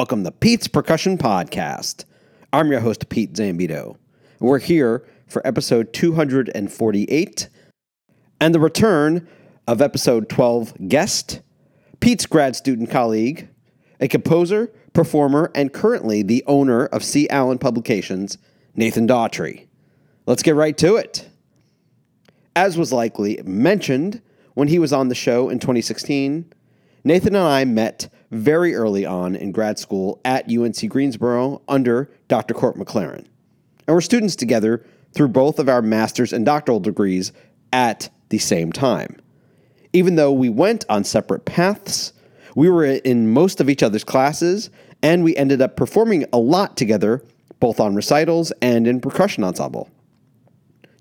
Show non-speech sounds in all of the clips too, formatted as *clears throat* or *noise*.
welcome to Pete's Percussion Podcast. I'm your host, Pete Zambito. We're here for episode 248 and the return of episode 12 guest, Pete's grad student colleague, a composer, performer, and currently the owner of C. Alan Publications, Nathan Daughtrey. Let's get right to it. As was likely mentioned when he was on the show in 2016, Nathan and I met very early on in grad school at UNC Greensboro under Dr. Cort McClaren. And we're students together through both of our master's and doctoral degrees at the same time. Even though we went on separate paths, we were in most of each other's classes, and we ended up performing a lot together, both on recitals and in percussion ensemble.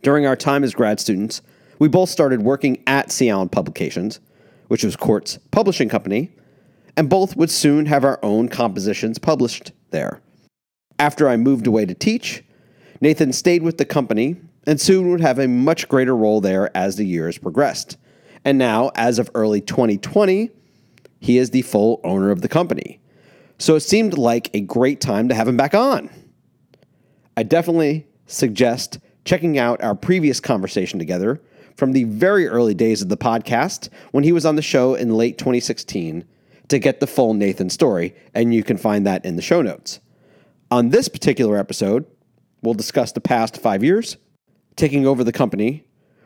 During our time as grad students, we both started working at C. Alan Publications, which was Cort's publishing company, and both would soon have our own compositions published there. After I moved away to teach, Nathan stayed with the company and soon would have a much greater role there as the years progressed. And now, as of early 2020, he is the full owner of the company. So it seemed like a great time to have him back on. I definitely suggest checking out our previous conversation together from the very early days of the podcast when he was on the show in late 2016 to get the full Nathan story, and you can find that in the show notes. On this particular episode, we'll discuss the past five years, taking over the company,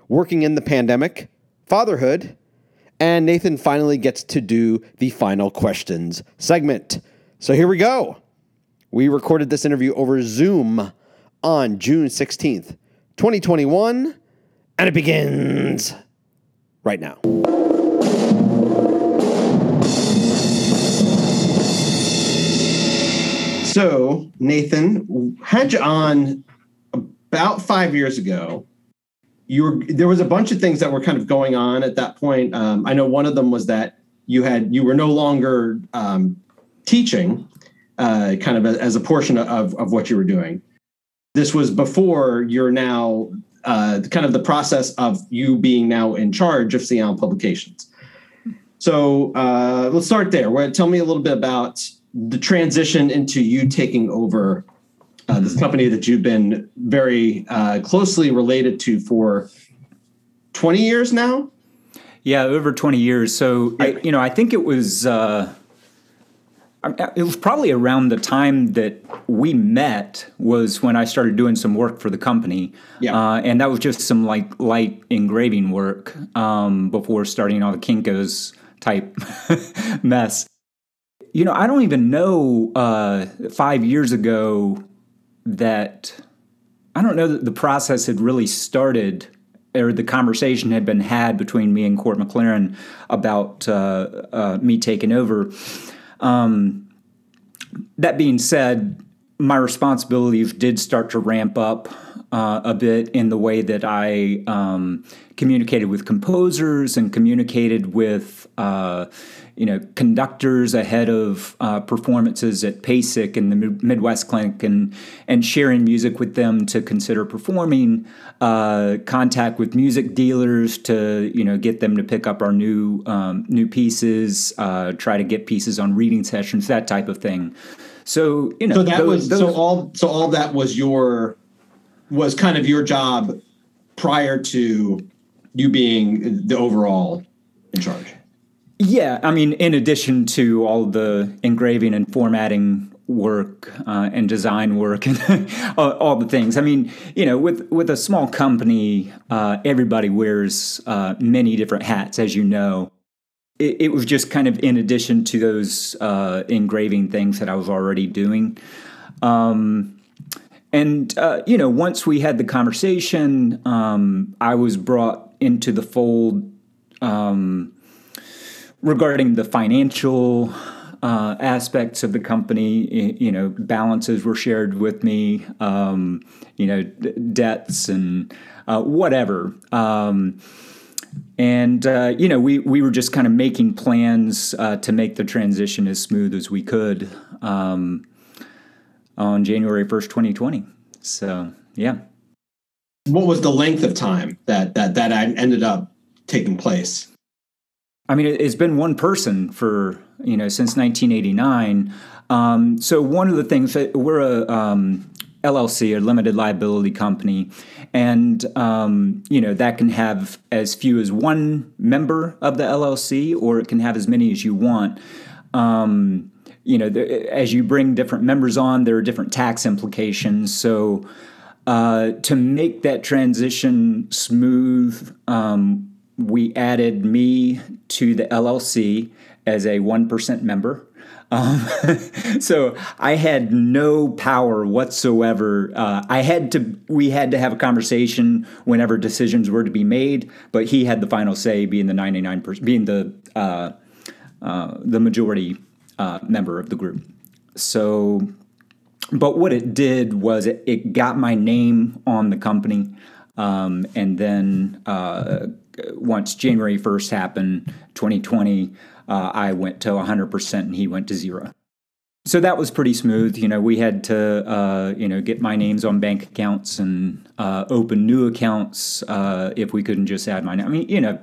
working in the pandemic, fatherhood, and Nathan finally gets to do the final questions segment. So here we go. We recorded this interview over Zoom on June 16th, 2021 and it begins right now. So, Nathan, had you on about five years ago. You were there was a bunch of things that were kind of going on at that point. Um, I know one of them was that you had you were no longer um, teaching, uh, kind of as a portion of of what you were doing. This was before you're now uh, kind of the process of you being now in charge of. Alan Publications. So uh, let's start there. Where, tell me a little bit about the transition into you taking over uh, this company that you've been very uh, closely related to for 20 years now. Yeah, over 20 years. So, I, you know, I think it was uh, it was probably around the time that we met was when I started doing some work for the company. Yeah. Uh, and that was just some like light engraving work um, before starting all the Kinkos type *laughs* mess. You know, I don't even know uh, five years ago that I don't know that the process had really started or the conversation had been had between me and Cort McClaren about uh, uh me taking over. Um, that being said, my responsibilities did start to ramp up uh, a bit in the way that I um, communicated with composers and communicated with uh, you know conductors ahead of uh, performances at PASIC and the Midwest Clinic and and sharing music with them to consider performing. Uh, contact with music dealers to you know get them to pick up our new um, new pieces. Uh, try to get pieces on reading sessions, that type of thing. So you know, so that those, was those, so all so all that was your was kind of your job prior to you being the overall in charge. Yeah, I mean, in addition to all the engraving and formatting work uh, and design work and *laughs* all the things. I mean, you know, with with a small company, uh, everybody wears uh, many different hats, as you know. It, it, was just kind of in addition to those uh, engraving things that I was already doing. Um, and uh, you know, once we had the conversation, um, I was brought into the fold. Um, regarding the financial uh, aspects of the company, you know, balances were shared with me, um, you know, d- debts and uh, whatever. Um, and uh, you know, we we were just kind of making plans uh, to make the transition as smooth as we could um, on January first, twenty twenty. So yeah. What was the length of time that that that ended up taking place? I mean, it's been one person for you know since 1989. Um, so one of the things that we're a um, LLC, a limited liability company, and um, you know that can have as few as one member of the LLC, or it can have as many as you want. Um, you know, as you bring different members on, there are different tax implications. So, uh, to make that transition smooth, um, we added me to the LLC as a one percent member. Um, *laughs* so I had no power whatsoever. Uh, I had to, we had to have a conversation whenever decisions were to be made, but he had the final say, being the ninety nine percent, being the uh, uh, the majority uh, member of the group. So, but what it did was it, it got my name on the company, um, and then uh, once January first happened, twenty twenty uh, I went to 100% and he went to zero. So that was pretty smooth. You know, we had to, uh, you know, get my names on bank accounts and uh, open new accounts uh, if we couldn't just add my name. I mean, you know,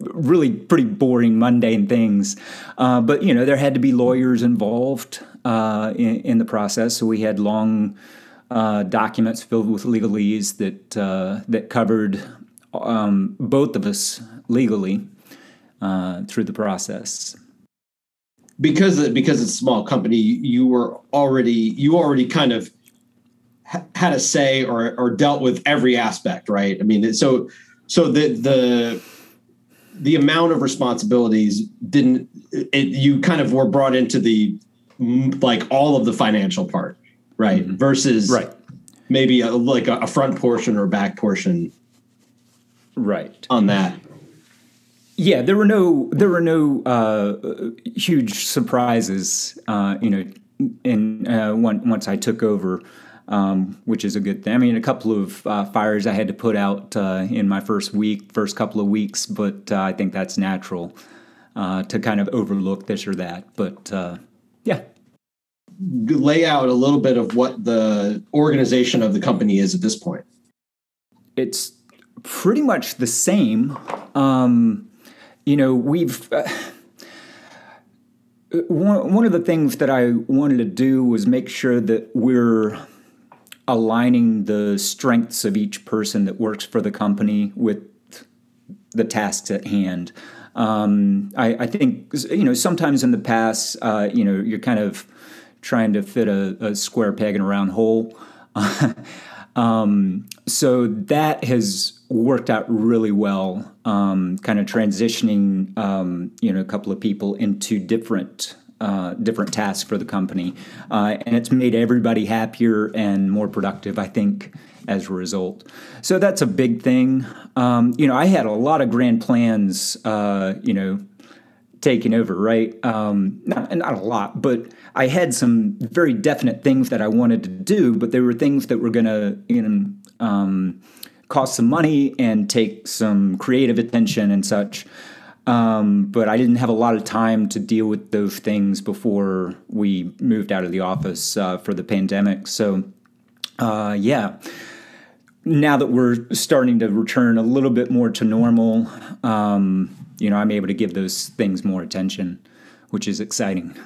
really pretty boring, mundane things. Uh, but, you know, there had to be lawyers involved uh, in, in, the process. So we had long uh, documents filled with legalese that, that covered um, both of us legally uh, through the process. Because because it's a small company, you were already you already kind of had a say or or dealt with every aspect, right? I mean, so so the the the amount of responsibilities didn't it, you kind of were brought into the like all of the financial part, right? Mm-hmm. Versus right maybe a, like a, a front portion or back portion, right on that. Yeah, there were no there were no uh, huge surprises. Uh, you know, in uh, one, once I took over, um, which is a good thing. I mean, a couple of uh, fires I had to put out uh, in my first week, first couple of weeks, but uh, I think that's natural to kind of overlook this or that. But yeah, lay out a little bit of what the organization of the company is at this point. It's pretty much the same. Um, you know, we've. Uh, one, one of the things that I wanted to do was make sure that we're aligning the strengths of each person that works for the company with the tasks at hand. Um, I, I, think you know sometimes in the past, uh, you know, you're kind of trying to fit a, a square peg in a round hole. *laughs* um, so that has worked out really well, um, kind of transitioning, um, you know, a couple of people into different uh, different tasks for the company, uh, and it's made everybody happier and more productive. I think as a result. So that's a big thing. Um, you know, I had a lot of grand plans. Uh, you know, taking over, right? Um, not, not a lot, but I had some very definite things that I wanted to do, but they were things that were going to, you know, um, cost some money and take some creative attention and such. Um, but I didn't have a lot of time to deal with those things before we moved out of the office uh, for the pandemic. So, uh, yeah, now that we're starting to return a little bit more to normal, um, you know, I'm able to give those things more attention, which is exciting.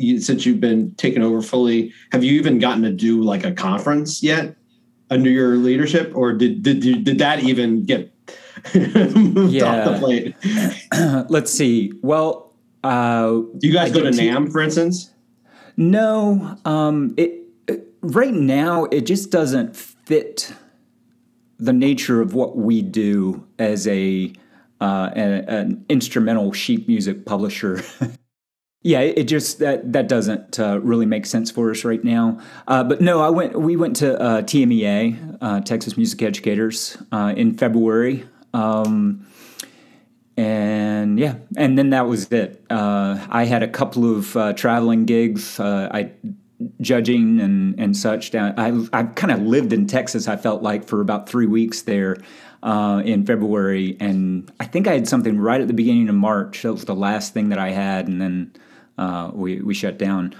Since you've been taken over fully, have you even gotten to do like a conference yet? Under your leadership, or did did did that even get moved *laughs* yeah. off the plate? *clears throat* Let's see. Well, uh, do you guys I go to NAMM, for instance? No. Um, it, it right now it just doesn't fit the nature of what we do as a, uh, an, an instrumental sheet music publisher. *laughs* Yeah, it just that that doesn't uh, really make sense for us right now. Uh, but no, I went. We went to uh, TMEA, uh, Texas Music Educators, uh, in February, um, and yeah, and then that was it. Uh, I had a couple of traveling gigs. I judging and and such. Down, I I kind of lived in Texas. I felt like for about three weeks there. in February, and I think I had something right at the beginning of March. That was the last thing that I had, and then uh, we, we shut down.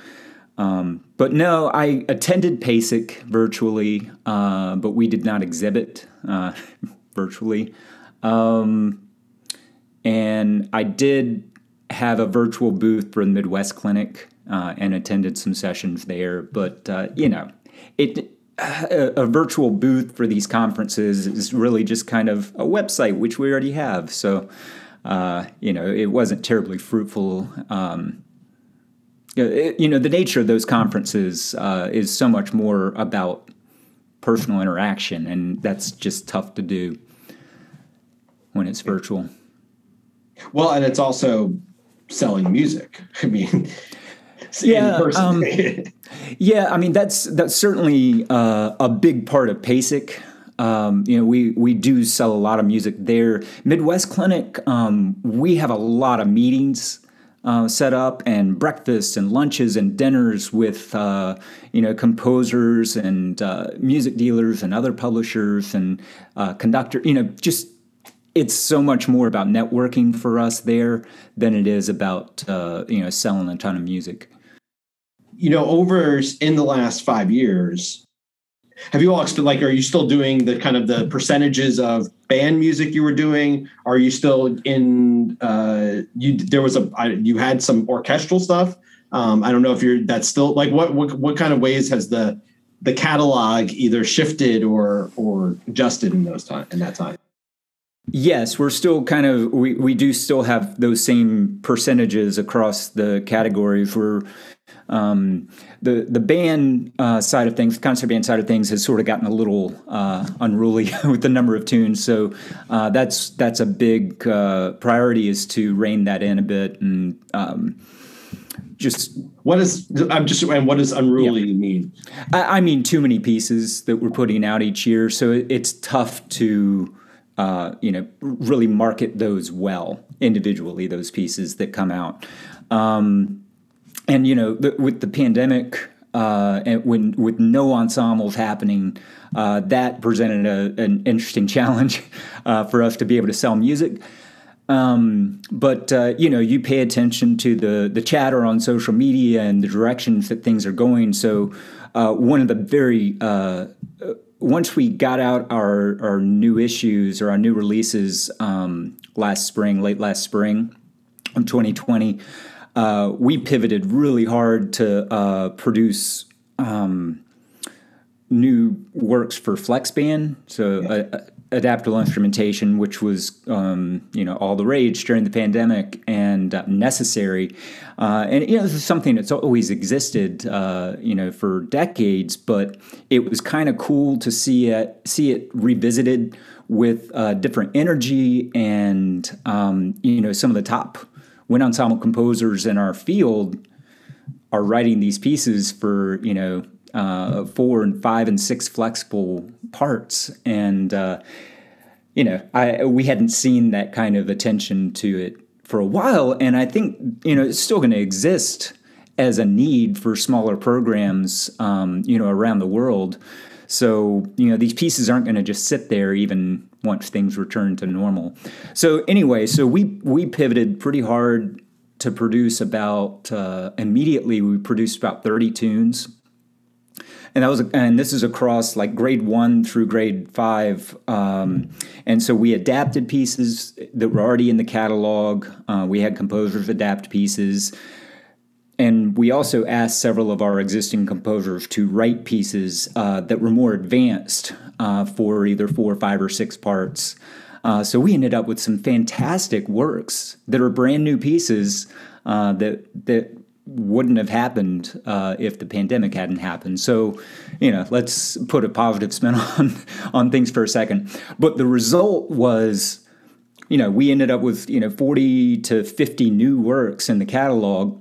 Um, but no, I attended PASIC virtually, uh, but we did not exhibit uh, *laughs* virtually. Um, and I did have a virtual booth for the Midwest Clinic uh, and attended some sessions there. But uh, you know, it a, a, virtual booth for these conferences is really just kind of a website, which we already have. So uh, you know, it wasn't terribly fruitful. Um, you know, the nature of those conferences uh, is so much more about personal interaction, and that's just tough to do when it's virtual. Well, and it's also selling music. *laughs* I mean, yeah, um, yeah. I mean, that's that's certainly uh, a big part of PASIC. Um, you know, we we do sell a lot of music there. Midwest Clinic, um, we have a lot of meetings uh, set up and breakfasts and lunches and dinners with uh, you know composers and uh, music dealers and other publishers and uh, conductor. You know, just it's so much more about networking for us there than it is about uh, you know selling a ton of music. You know, over in the last five years, have you all like are you still doing the kind of the percentages of band music you were doing are you still in uh you there was a you had some orchestral stuff um i don't know if you're that's still like what what what kind of ways has the the catalog either shifted or or adjusted in those time in that time Yes, we're still kind of we, we do still have those same percentages across the categories. We're um, the the band uh, side of things, the concert band side of things, has sort of gotten a little uh, unruly *laughs* with the number of tunes. So uh, that's that's a big uh, priority is to rein that in a bit and um, just what is I'm just and what does unruly yeah. mean? I, I, mean too many pieces that we're putting out each year, so it, it's tough to. Uh, you know, really market those well individually. Those pieces that come out, um, and you know, the, with the pandemic, uh, and when with no ensembles happening, uh, that presented a, an interesting *laughs* challenge uh, for us to be able to sell music. Um, but uh, you know, you pay attention to the the chatter on social media and the directions that things are going. So, uh, one of the very uh, once we got out our our new issues or our new releases um, last spring, late last spring, in 2020 uh, we pivoted really hard to uh, produce um, new works for FlexBand, so yeah. uh, adaptable instrumentation, which was um, you know all the rage during the pandemic and uh, necessary. Uh, and you know this is something that's always existed, uh, you know, for decades, but it was kind of cool to see it see it revisited with different energy and um, you know some of the top wind ensemble composers in our field are writing these pieces for you know uh, four and five and six flexible parts. And uh, you know I we hadn't seen that kind of attention to it for a while. And I think you know it's still going to exist as a need for smaller programs um, you know around the world so you know these pieces aren't going to just sit there even once things return to normal. So anyway, so we we pivoted pretty hard to produce about uh, immediately. We produced about thirty tunes, and that was and this is across like grade one through grade five. Um, and so we adapted pieces that were already in the catalog. Uh, we had composers adapt pieces. And we also asked several of our existing composers to write pieces uh, that were more advanced uh, for either four, five, or six parts. Uh, so we ended up with some fantastic works that are brand new pieces uh, that that wouldn't have happened uh, if the pandemic hadn't happened. So, you know, let's put a positive spin *laughs* on on things for a second. But the result was you know, we ended up with, you know, 40 to 50 new works in the catalog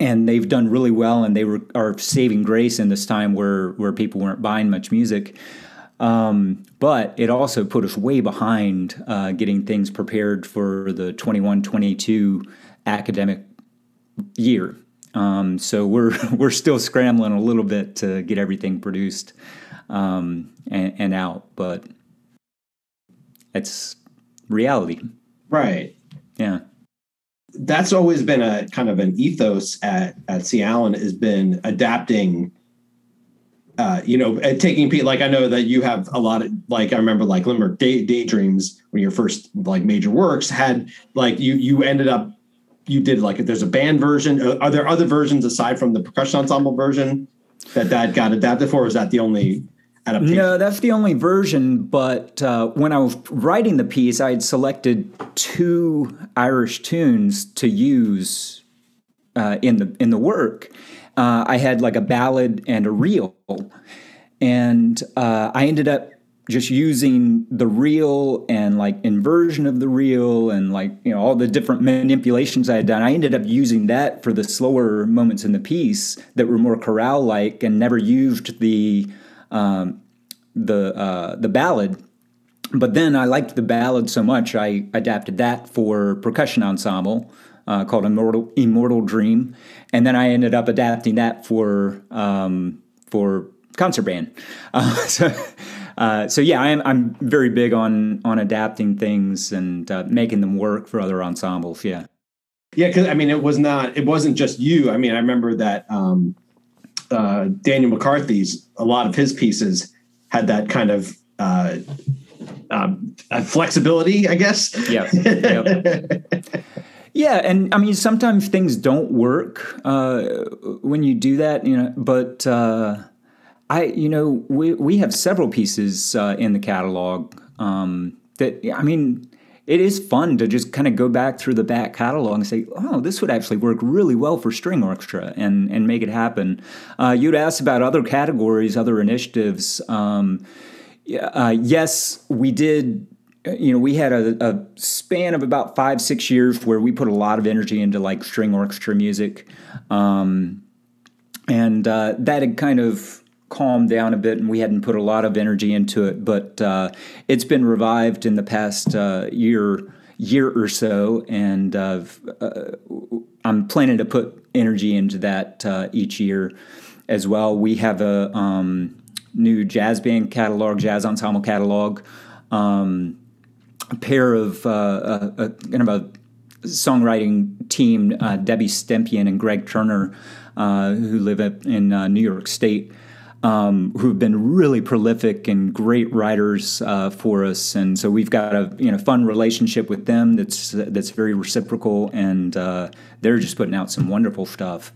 and they've done really well, and they were, are saving grace in this time where where people weren't buying much music. Um, but it also put us way behind uh, getting things prepared for the 21 22 academic year. Um, so we're *laughs* we're still scrambling a little bit to get everything produced um, and, and out, but it's reality. Right. Yeah that's always been a kind of an ethos at at C. Alan has been adapting. Uh, you know, taking people like I know that you have a lot of like I remember like Limerick Day, Daydreams when your first like major works had like you you ended up you did like there's a band version, uh, are there other versions aside from the percussion ensemble version that that got adapted for? Or is that the only adaptation? No, that's the only version. But uh, when I was writing the piece, I had selected two Irish tunes to use uh, in the in the work. Uh, I had like a ballad and a reel, and uh, I ended up just using the reel and like inversion of the reel and like you know all the different manipulations I had done. I ended up using that for the slower moments in the piece that were more chorale like and never used the um, the uh, the ballad. But then I liked the ballad so much I adapted that for percussion ensemble uh, called Immortal Immortal Dream, and then I ended up adapting that for um, for concert band. *laughs* Uh, so uh, so yeah, I'm I'm very big on on adapting things and uh, making them work for other ensembles. Yeah. Yeah, because I mean, it was not. It wasn't just you. I mean, I remember that um, uh, Daniel McCarthy's a lot of his pieces had that kind of uh, um, flexibility, I guess. Yeah. Yep. *laughs* yeah, and I mean, sometimes things don't work uh, when you do that, you know. But uh, I, you know, we we have several pieces uh, in the catalog um, that I mean, it is fun to just kind of go back through the back catalog and say, oh, this would actually work really well for string orchestra and and make it happen. Uh, you'd asked about other categories, other initiatives. Um, uh, yes, we did. You know, we had a, a, span of about five, six years where we put a lot of energy into like string orchestra music, um, and uh, that had kind of calmed down a bit and we hadn't put a lot of energy into it but uh, it's been revived in the past uh, year year or so and uh, uh i'm planning to put energy into that uh, each year as well. We have a um, new jazz band catalog jazz ensemble catalog um, a pair of uh, a, a, kind of a songwriting team debbie stempian and greg turner who live in New York State um, who've been really prolific and great writers uh, for us, and so we've got a you know fun relationship with them that's that's very reciprocal, and uh, they're just putting out some wonderful stuff.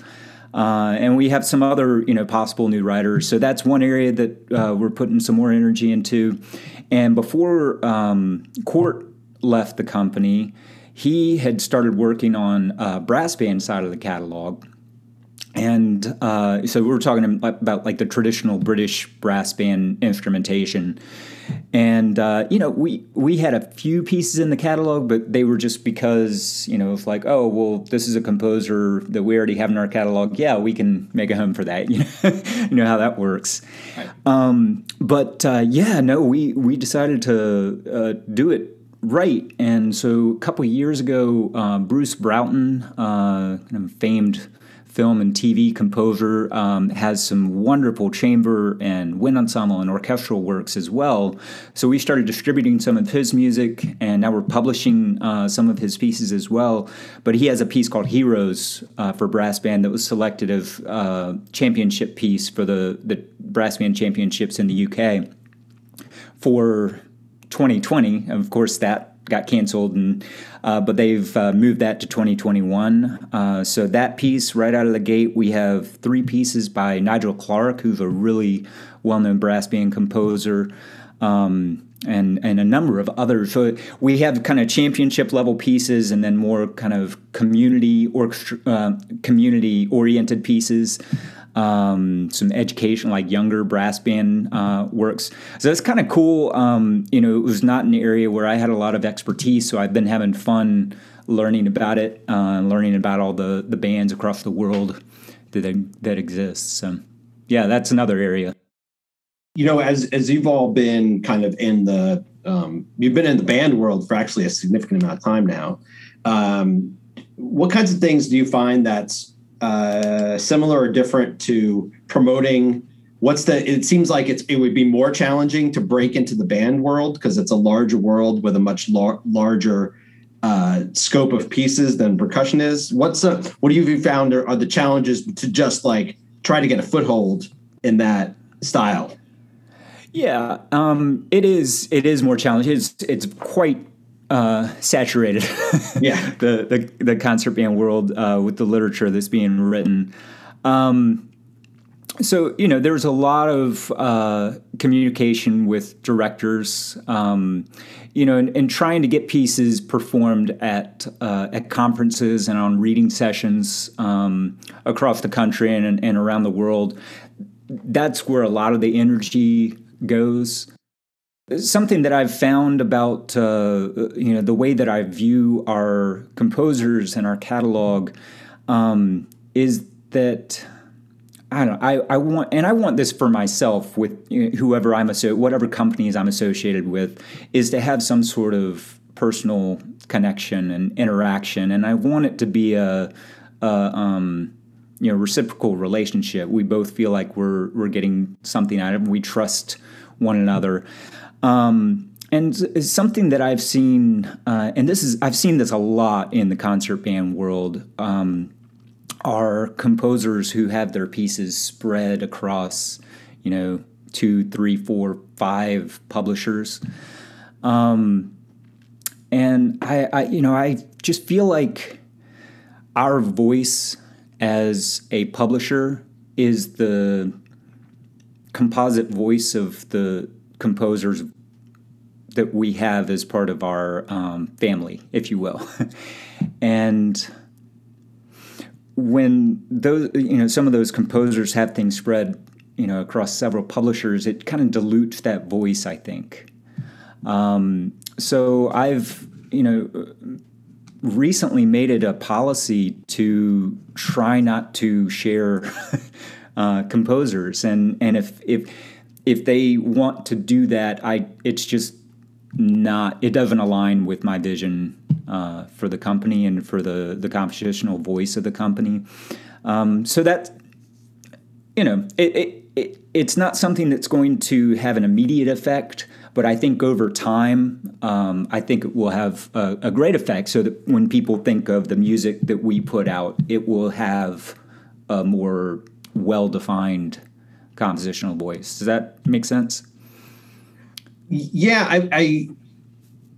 Uh, and we have some other you know possible new writers, so that's one area that uh, we're putting some more energy into. And before um, Cort left the company, he had started working on uh, brass band side of the catalog and uh, so we were talking about like the traditional British brass band instrumentation, and uh, you know we we had a few pieces in the catalog, but they were just because you know it's like oh well this is a composer that we already have in our catalog. Yeah, we can make a home for that. You *laughs* know, you know how that works. Right. Um, but uh, yeah, no, we we decided to uh, do it right, and so a couple years ago, uh, Bruce Broughton, uh, kind of famed film and TV composer, um, has some wonderful chamber and wind ensemble and orchestral works as well. So we started distributing some of his music, and now we're publishing uh, some of his pieces as well. But he has a piece called Heroes uh, for brass band that was selected as uh, championship piece for the, the brass band championships in the UK for 2020. Of course, that got canceled, and uh, but they've uh, moved that to 2021. Uh, so that piece, right out of the gate, we have three pieces by Nigel Clarke, who's a really well-known brass band composer. Um, and and a number of others. So we have kind of championship level pieces, and then more kind of community orchestra, uh, community oriented pieces um, some education, like younger brass band uh, works. So that's kind of cool. Um, you know, it was not an area where I had a lot of expertise, so I've been having fun learning about it, uh, learning about all the the bands across the world that that exist. So, yeah, that's another area. You know, as as you've all been kind of in the um, you've been in the band world for actually a significant amount of time now. Um, what kinds of things do you find that's uh, similar or different to promoting what's the it seems like it's it would be more challenging to break into the band world because it's a larger world with a much lar- larger uh, scope of pieces than percussion is. What's the what do you found are, are the challenges to just like try to get a foothold in that style? Yeah um, it is it is more challenging. It's it's quite uh, saturated. *laughs* Yeah. the, the the concert band world uh, with the literature that's being written. Um, so you know, there's a lot of uh, communication with directors. Um, you know, and, and, trying to get pieces performed at uh, at conferences and on reading sessions um, across the country and, and around the world. That's where a lot of the energy goes. Something that I've found about uh, you know the way that I view our composers and our catalog um, is that I don't I, I want and I want this for myself with whoever I'm associated whatever companies I'm associated with is to have some sort of personal connection and interaction and I want it to be a, a um, you know reciprocal relationship. We both feel like we're we're getting something out of it. We trust one another. Um, and something that I've seen, uh, and this is I've seen this a lot in the concert band world, um, are composers who have their pieces spread across, you know, two, three, four, five publishers. Um, and I, I, you know, I just feel like our voice as a publisher is the composite voice of the composers that we have as part of our um, family, if you will. *laughs* and when those, you know, some of those composers have things spread, you know, across several publishers, it kind of dilutes that voice, I think. Um, so I've, you know, recently made it a policy to try not to share *laughs* uh, composers, and and if if if they want to do that, I it's just not it doesn't align with my vision uh, for the company and for the the compositional voice of the company. Um, so that you know it, it, it, it's not something that's going to have an immediate effect, but I think over time, um, I think it will have a, a great effect. So that when people think of the music that we put out, it will have a more well defined compositional voice. Does that make sense? Yeah, I, I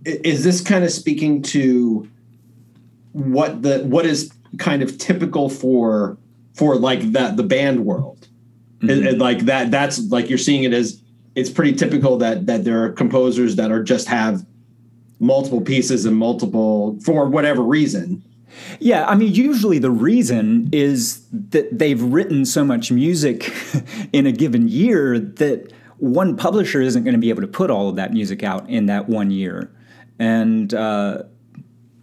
is this kind of speaking to what the what is kind of typical for for like that the band world mm-hmm. and, and like that that's like you're seeing it as it's pretty typical that that there are composers that are just have multiple pieces and multiple for whatever reason yeah, I mean, usually the reason is that they've written so much music *laughs* in a given year that one publisher isn't going to be able to put all of that music out in that one year. And, uh,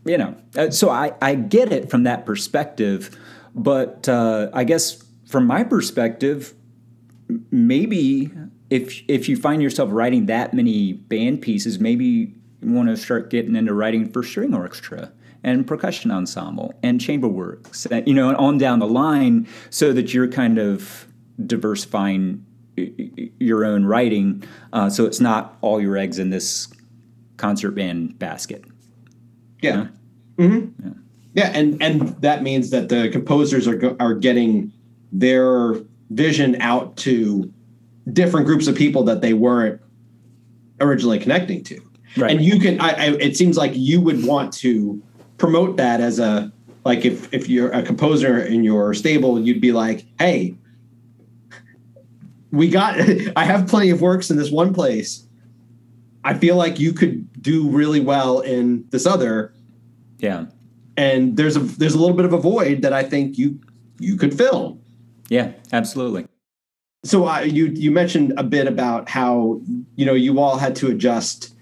you know, uh, so I, I get it from that perspective. But uh, I guess from my perspective, maybe if if you find yourself writing that many band pieces, maybe you want to start getting into writing for string orchestra and percussion ensemble and chamber works, you know, and on down the line, so that you're kind of diversifying your own writing, uh, so it's not all your eggs in this concert band basket. Yeah. Mm-hmm. yeah. Yeah, and and that means that the composers are are getting their vision out to different groups of people that they weren't originally connecting to. Right. And you can, I, I, it seems like you would want to promote that as a like if if you're a composer in your stable, you'd be like, hey, we got *laughs* I have plenty of works in this one place. I feel like you could do really well in this other. Yeah. And there's a there's a little bit of a void that I think you you could fill. Yeah, absolutely. So uh, you you mentioned a bit about how you know you all had to adjust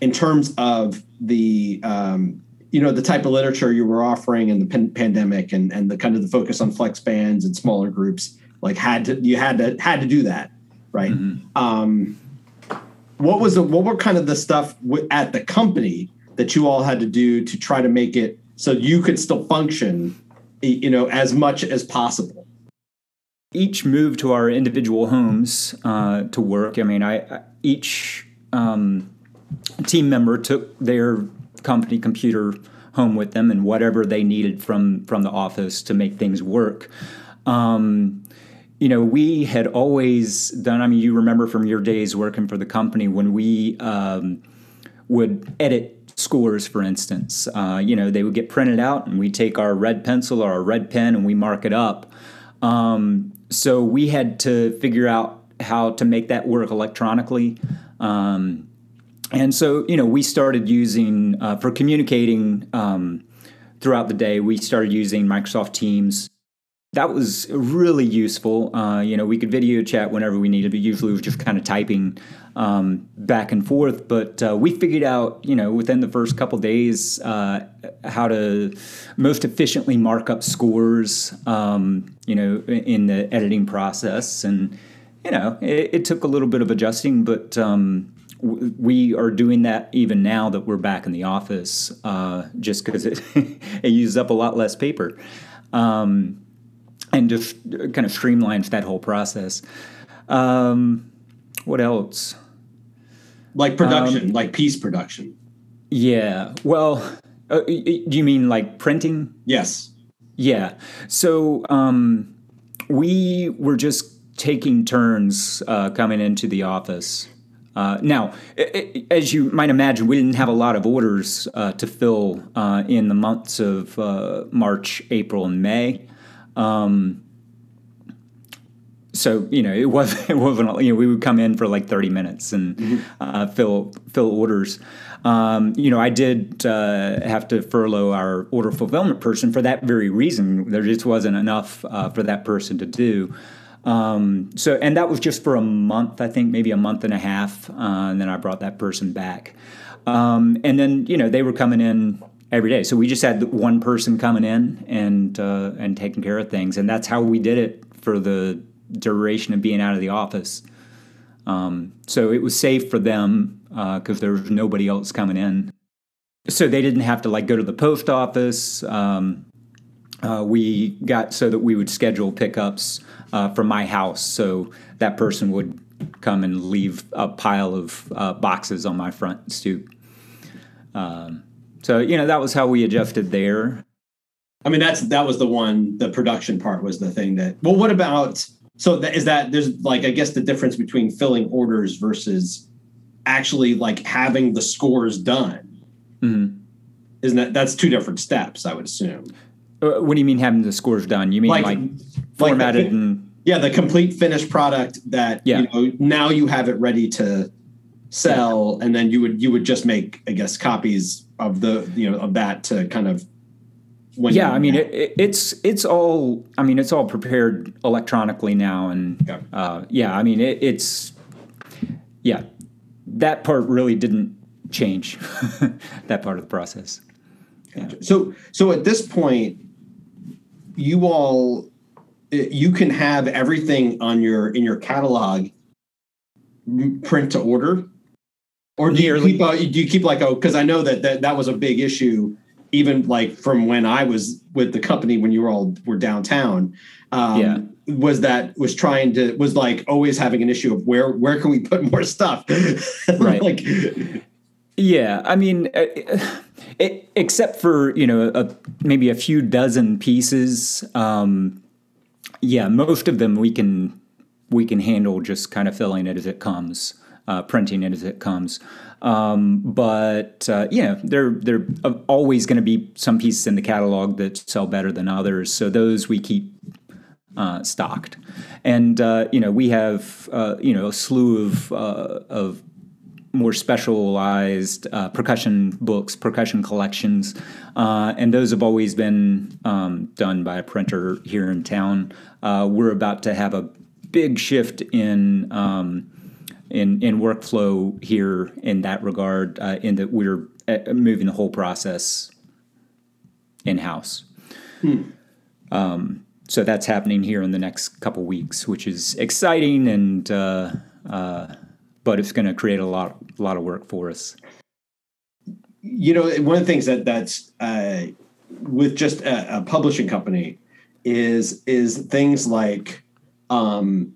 in terms of the um, you know the type of literature you were offering in the pan- pandemic and and the kind of the focus on flex bands and smaller groups like had to you had to had to do that right mm-hmm. um what was the what were kind of the stuff w- at the company that you all had to do to try to make it so you could still function you know as much as possible each moved to our individual homes uh, to work i mean i, I each um, team member took their company computer home with them and whatever they needed from from the office to make things work. Um, you know, we had always done. I mean, you remember from your days working for the company when we um, would edit scores, for instance. Uh, you know, they would get printed out, and we take our red pencil or our red pen and we mark it up. Um, so we had to figure out how to make that work electronically. Um, and so, you know, we started using uh, for communicating um, throughout the day. We started using Microsoft Teams that was really useful. Uh, you know, we could video chat whenever we needed, but usually we were just kind of typing um, back and forth. But uh, we figured out, you know, within the first couple days uh, how to most efficiently mark up scores, um, you know, in the editing process. And, you know, it, it took a little bit of adjusting, but um, we are doing that even now that we're back in the office, uh, just because it, *laughs* it uses up a lot less paper. Um, and just kind of streamlines that whole process. Um, what else? Like production, um, like piece production. Yeah. Well, uh, do you mean like printing? Yes. Yeah. So um, we were just taking turns uh, coming into the office. Uh, now, it, as you might imagine, we didn't have a lot of orders uh, to fill uh, in the months of uh, March, April, and May. Um, so you know it was *laughs* it wasn't you know we would come in for like 30 minutes and mm-hmm. uh, fill fill orders um, you know I did uh, have to furlough our order fulfillment person for that very reason there just wasn't enough uh, for that person to do um, so and that was just for a month I think maybe a month and a half uh, and then I brought that person back um, and then you know they were coming in every day. So we just had one person coming in and uh, and taking care of things, and that's how we did it for the duration of being out of the office. Um, so it was safe for them because uh, there was nobody else coming in. So they didn't have to like go to the post office. Um, uh, we got so that we would schedule pickups uh, from my house. So that person would come and leave a pile of uh, boxes on my front stoop. Um, so you know that was how we adjusted there. I mean, that's that was the one. The production part was the thing that. Well, what about? So that, is that there's like I guess the difference between filling orders versus actually like having the scores done. Mm-hmm. Isn't that that's two different steps? I would assume. Uh, what do you mean having the scores done? You mean like, like formatted like the, and yeah, the complete finished product that yeah. you know now you have it ready to sell, yeah. and then you would you would just make I guess copies of the you know of that to kind of yeah i mean it, it's it's all i mean it's all prepared electronically now and yeah, uh, yeah i mean it, it's yeah that part really didn't change *laughs* that part of the process yeah. so so at this point you all you can have everything on your in your catalog print to order or do you keep uh, do you keep like oh because I know that, that that was a big issue even like from when I was with the company when you were all were downtown. Um, yeah. Was that was trying to was like always having an issue of where where can we put more stuff? *laughs* right. like yeah, I mean, uh, it, except for you know a, maybe a few dozen pieces. Um, yeah, most of them we can we can handle just kind of filling it as it comes uh, printing it as it comes. Um, but uh, yeah, there there are always going to be some pieces in the catalog that sell better than others. So those we keep uh, stocked, and uh, you know we have uh, you know a slew of uh, of more specialized uh, percussion books, percussion collections, uh, and those have always been um, done by a printer here in town. Uh, we're about to have a big shift in um, in in workflow here in that regard, uh, in that we're uh, moving the whole process in house. Hmm. Um, so that's happening here in the next couple weeks, which is exciting, and uh, uh, but it's going to create a lot a lot of work for us. You know, one of the things that that's uh, with just a, a publishing company is is things like um,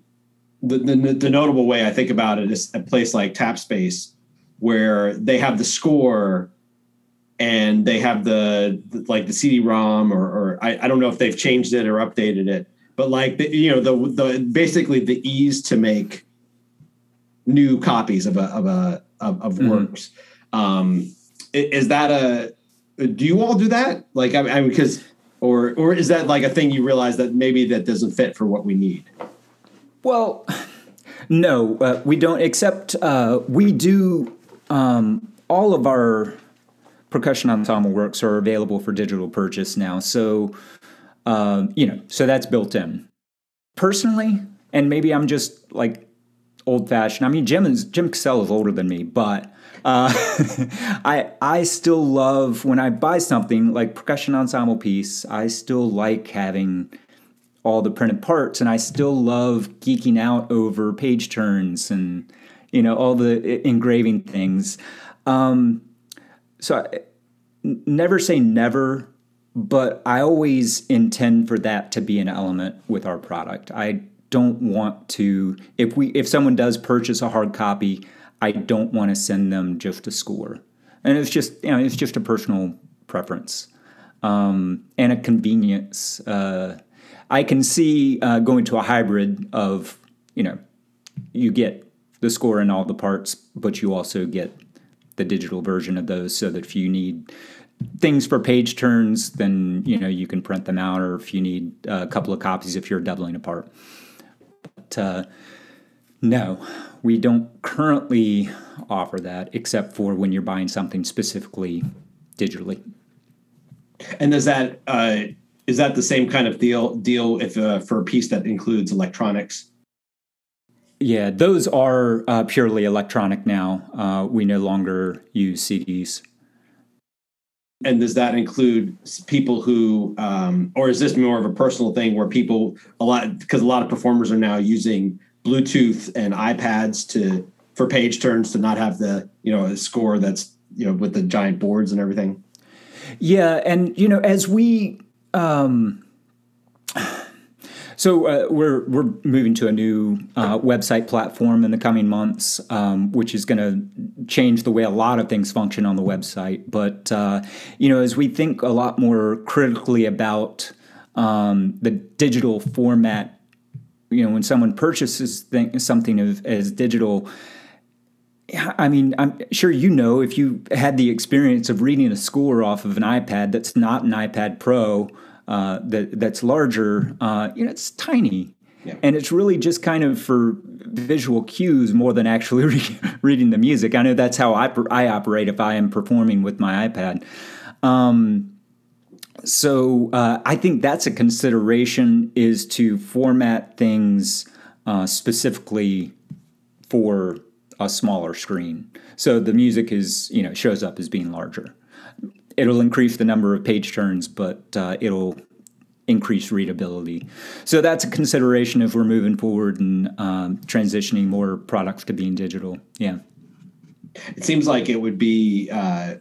the, the, the notable way I think about it is a place like Tapspace, where they have the score and they have the, the like the CD-ROM or, or I, I, don't know if they've changed it or updated it, but like the, you know the the basically the ease to make new copies of a of a of, of mm-hmm. works. Um, is that a do you all do that? Like i mean because or or is that like a thing you realize that maybe that doesn't fit for what we need? Well *laughs* no uh, we don't except uh, we do um, all of our percussion ensemble works are available for digital purchase now. So um, you know so that's built in. Personally and maybe i'm just like old fashioned i mean jim is Jim Casella is older than me but uh, *laughs* I I still love when I buy something like percussion ensemble piece. I still like having all the printed parts, and I still love geeking out over page turns and you know all the engraving things. Um, so I, never say never, but I always intend for that to be an element with our product. I don't want to if we if someone does purchase a hard copy I don't want to send them just a score. And it's just, you know, it's just a personal preference um, and a convenience. Uh, I can see uh, going to a hybrid of, you know, you get the score and all the parts, but you also get the digital version of those so that if you need things for page turns, then, you know, you can print them out, or if you need a couple of copies if you're doubling apart. But uh, no, we don't currently offer that except for when you're buying something specifically digitally. And is that uh, is that the same kind of deal deal if uh, for a piece that includes electronics? Yeah, those are uh, purely electronic now. Uh, we no longer use CDs. And does that include people who, um, or is this more of a personal thing where people a lot because a lot of performers are now using Bluetooth and iPads to for page turns to not have the you know score that's you know with the giant boards and everything. Yeah, and you know as we um, so uh, we're we're moving to a new uh, website platform in the coming months, um, which is going to change the way a lot of things function on the website. But uh, you know, as we think a lot more critically about um, the digital format you know when someone purchases thing, something of, as digital I mean, I'm sure you know if you had the experience of reading a score off of an iPad that's not an iPad Pro, uh, that that's larger. Uh, you know, it's tiny, yeah. and it's really just kind of for visual cues more than actually *laughs* re- reading the music. I know that's how I, I operate if I am performing with my iPad. Um, so uh, I think that's a consideration is to format things uh, specifically for a smaller screen. So the music is you know shows up as being larger. It'll increase the number of page turns, but uh, it'll increase readability. So that's a consideration if we're moving forward and um, transitioning more products to being digital. Yeah. It seems like it would be. Uh,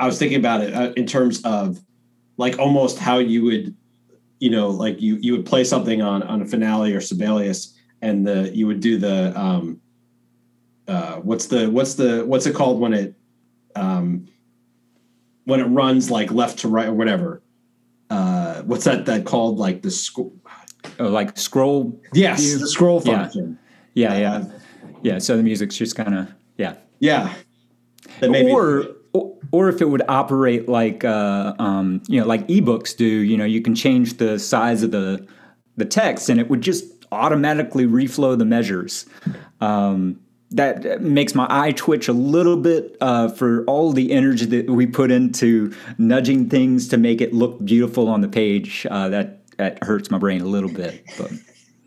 I was thinking about it uh, in terms of like almost how you would you know like you you would play something on on a finale or Sibelius and the you would do the um uh what's the what's the what's it called when it um when it runs like left to right or whatever uh what's that that called like the sc- oh, like scroll yes view? the scroll function yeah. yeah yeah, uh, yeah. So the music's just kind of yeah. Yeah or or if it would operate like uh, um, you know like ebooks do you know you can change the size of the the text and it would just automatically reflow the measures. Um, that makes my eye twitch a little bit uh, for all the energy that we put into nudging things to make it look beautiful on the page uh, that that hurts my brain a little bit but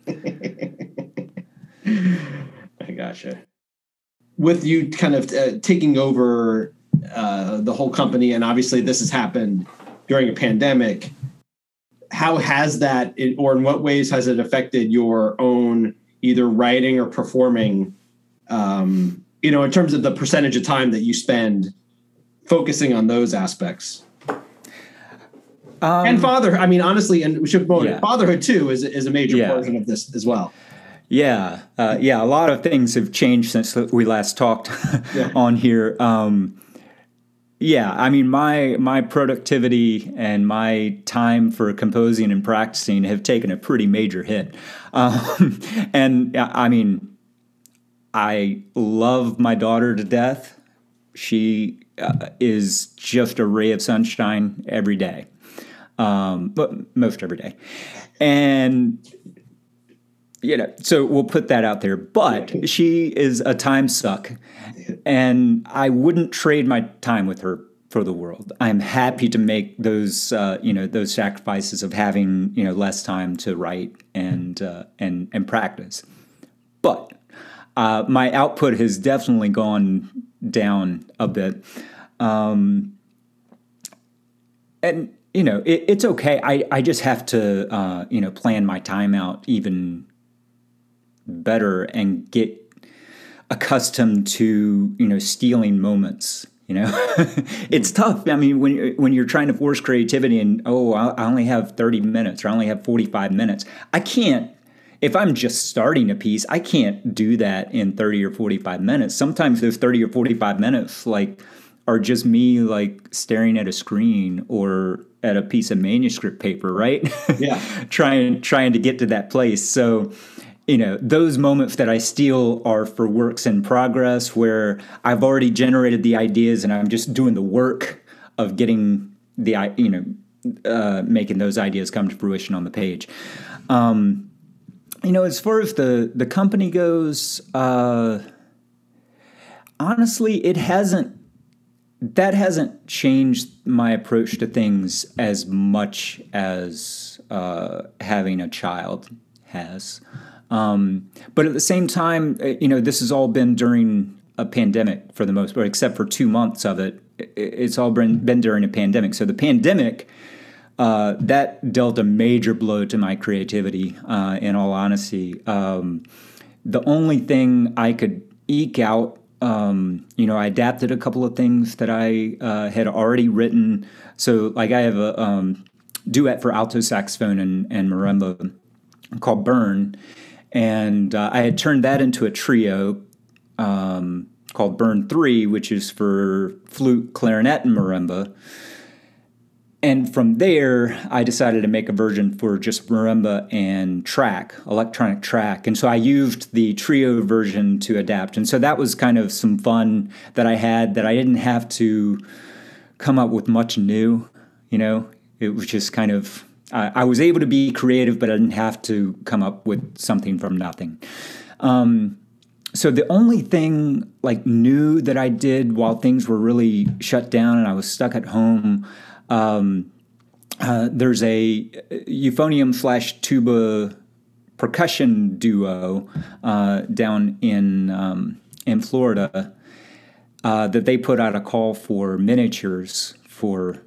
*laughs* i gotcha with you kind of uh, taking over uh, the whole company, and obviously this has happened during a pandemic. How has that, or in what ways has it affected your own either writing or performing? Um, you know, in terms of the percentage of time that you spend focusing on those aspects. Um, and father, I mean, honestly, and we should promote yeah. fatherhood too is is a major yeah. portion of this as well. Yeah, uh, yeah, a lot of things have changed since we last talked *laughs* yeah. on here. Um, yeah, I mean my my productivity and my time for composing and practicing have taken a pretty major hit, *laughs* um, and I mean I love my daughter to death, She uh, is just a ray of sunshine every day, um, but most every day. And you know, so we'll put that out there. But she is a time suck, and I wouldn't trade my time with her for the world. I'm happy to make those, uh, you know, those sacrifices of having, you know, less time to write and uh, and and practice. But uh, my output has definitely gone down a bit, um, and you know, it, it's okay. I I just have to, uh, you know, plan my time out even better and get accustomed to you know stealing moments you know? *laughs* It's tough. I mean when when you're trying to force creativity and oh i only have 30 minutes or i only have 45 minutes. I can't if i'm just starting a piece i can't do that in 30 or 45 minutes. Sometimes those 30 or 45 minutes like are just me like staring at a screen or at a piece of manuscript paper right? *laughs* Yeah. Trying trying to get to that place. So you know those moments that i steal are for works in progress where i've already generated the ideas and i'm just doing the work of getting the you know uh, making those ideas come to fruition on the page. Um, you know as far as the the company goes uh, honestly it hasn't that hasn't changed my approach to things as much as uh, having a child has um, but at the same time, uh, you know, this has all been during a pandemic for the most part, except for two months of it. It's all been, been during a pandemic. So the pandemic, uh, that dealt a major blow to my creativity, uh, in all honesty. Um, the only thing I could eke out, um, you know, I adapted a couple of things that I uh, had already written. So, like, I have a um, duet for alto saxophone and, and marimba called Burn and uh, I had turned that into a trio um, called Burn Three, which is for flute, clarinet, and marimba. And from there, I decided to make a version for just marimba and track, electronic track. And so I used the trio version to adapt. And so that was kind of some fun that I had that I didn't have to come up with much new. You know, it was just kind of uh, I was able to be creative, but I didn't have to come up with something from nothing. Um, so the only thing like new that I did while things were really shut down and I was stuck at home, um, uh, there's a euphonium slash tuba percussion duo uh, down in um, in Florida uh, that they put out a call for miniatures for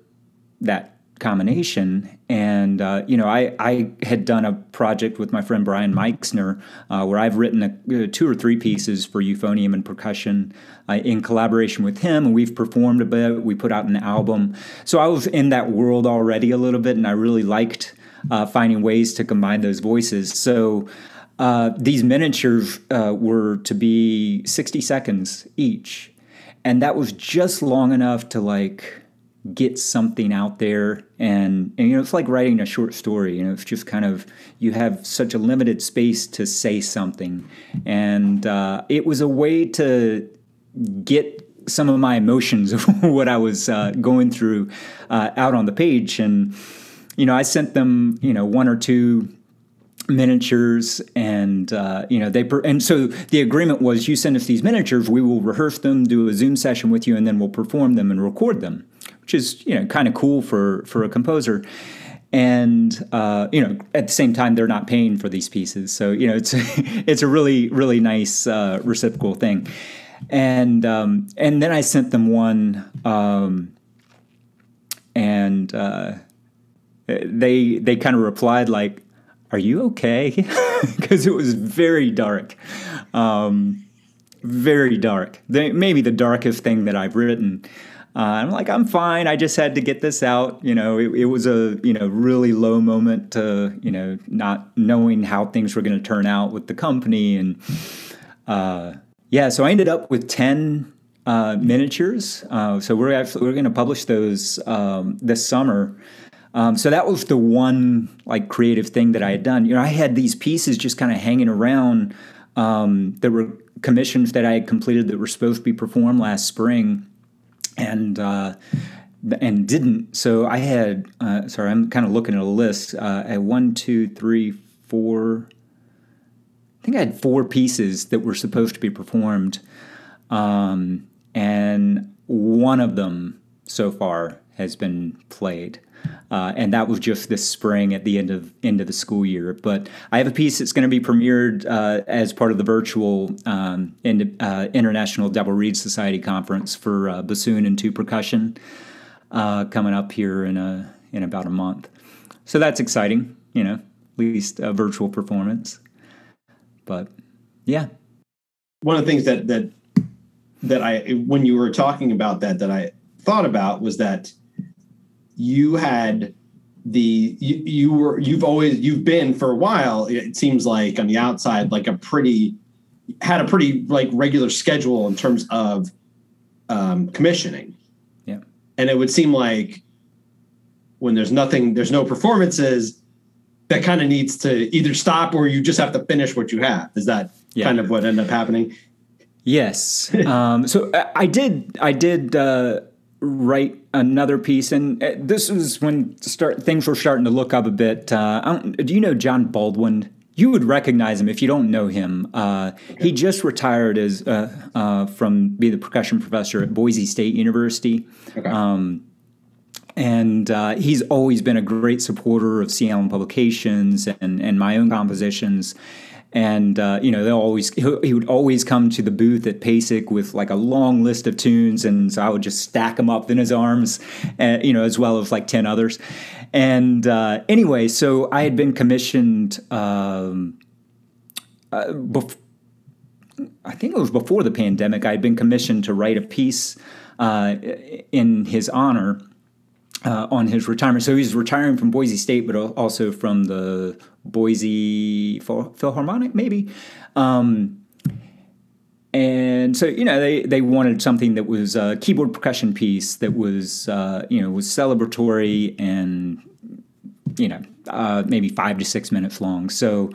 that combination. And, uh, you know, I, I had done a project with my friend Brian Meixner uh, where I've written a, uh, two or three pieces for euphonium and percussion uh, in collaboration with him. And we've performed a bit. We put out an album. So I was in that world already a little bit, and I really liked uh, finding ways to combine those voices. So uh, these miniatures were to be 60 seconds each. And that was just long enough to like get something out there and, and, you know it's like writing a short story you know it's just kind of you have such a limited space to say something. And uh, it was a way to get some of my emotions *laughs* of what i was uh, going through uh, out on the page. And you know i sent them you know one or two miniatures and uh, you know they per- and so the agreement was you send us these miniatures we will rehearse them do a zoom session with you and then we'll perform them and record them which is you know kind of cool for for a composer. And uh, you know at the same time they're not paying for these pieces. So you know it's *laughs* it's a really really nice uh, reciprocal thing. And um, and then I sent them one um, and uh, they they kind of replied like are you okay? *laughs* Because it was very dark. Um, very dark. They, maybe the darkest thing that I've written uh, I'm like, I'm fine. I just had to get this out. You know, it, it was a you know really low moment to you know not knowing how things were going to turn out with the company and uh, yeah. So I ended up with ten uh, miniatures. Uh, so we're actually we're going to publish those um, this summer. Um, so that was the one like creative thing that I had done. You know, I had these pieces just kind of hanging around um, that were commissions that I had completed that were supposed to be performed last spring and uh, and didn't. So I had uh, sorry, I'm kind of looking at a list. Uh, I one, two, three, four. I think I had four pieces that were supposed to be performed, um, and one of them so far has been played. Uh, and that was just this spring at the end of end of the school year. But I have a piece that's going to be premiered uh, as part of the virtual um, in, uh, International Double Reed Society conference for uh, bassoon and two percussion uh, coming up here in a in about a month. So that's exciting, you know, at least a virtual performance. But yeah, one of the things that that that I when you were talking about that that I thought about was that you had the you, you were you've always you've been for a while it seems like on the outside like a pretty had a pretty like regular schedule in terms of um, commissioning. Yeah. And it would seem like when there's nothing there's no performances that kind of needs to either stop or you just have to finish what you have. Is that yeah. kind of what ended up happening? Yes. *laughs* Um, so i did i did uh, write another piece, and uh, this was when start things were starting to look up a bit. Uh, do you know John Baldwin? You would recognize him if you don't know him. Uh, he just retired as uh, uh, from be the percussion professor at Boise State University. Okay. Um, and uh, he's always been a great supporter of C. Alan Publications and, and my own compositions and uh, you know they'll always he would always come to the booth at PASIC with like a long list of tunes, and so I would just stack them up in his arms, uh, you know, as well as like ten others. And uh, anyway, so I had been commissioned. Um, uh, bef- I think it was before the pandemic. I had been commissioned to write a piece uh, in his honor. Uh, on his retirement. So he's retiring from Boise State, but also from the Boise Philharmonic, maybe. Um, and so you know they they wanted something that was a keyboard percussion piece that was uh, you know was celebratory and you know uh, maybe five to six minutes long. So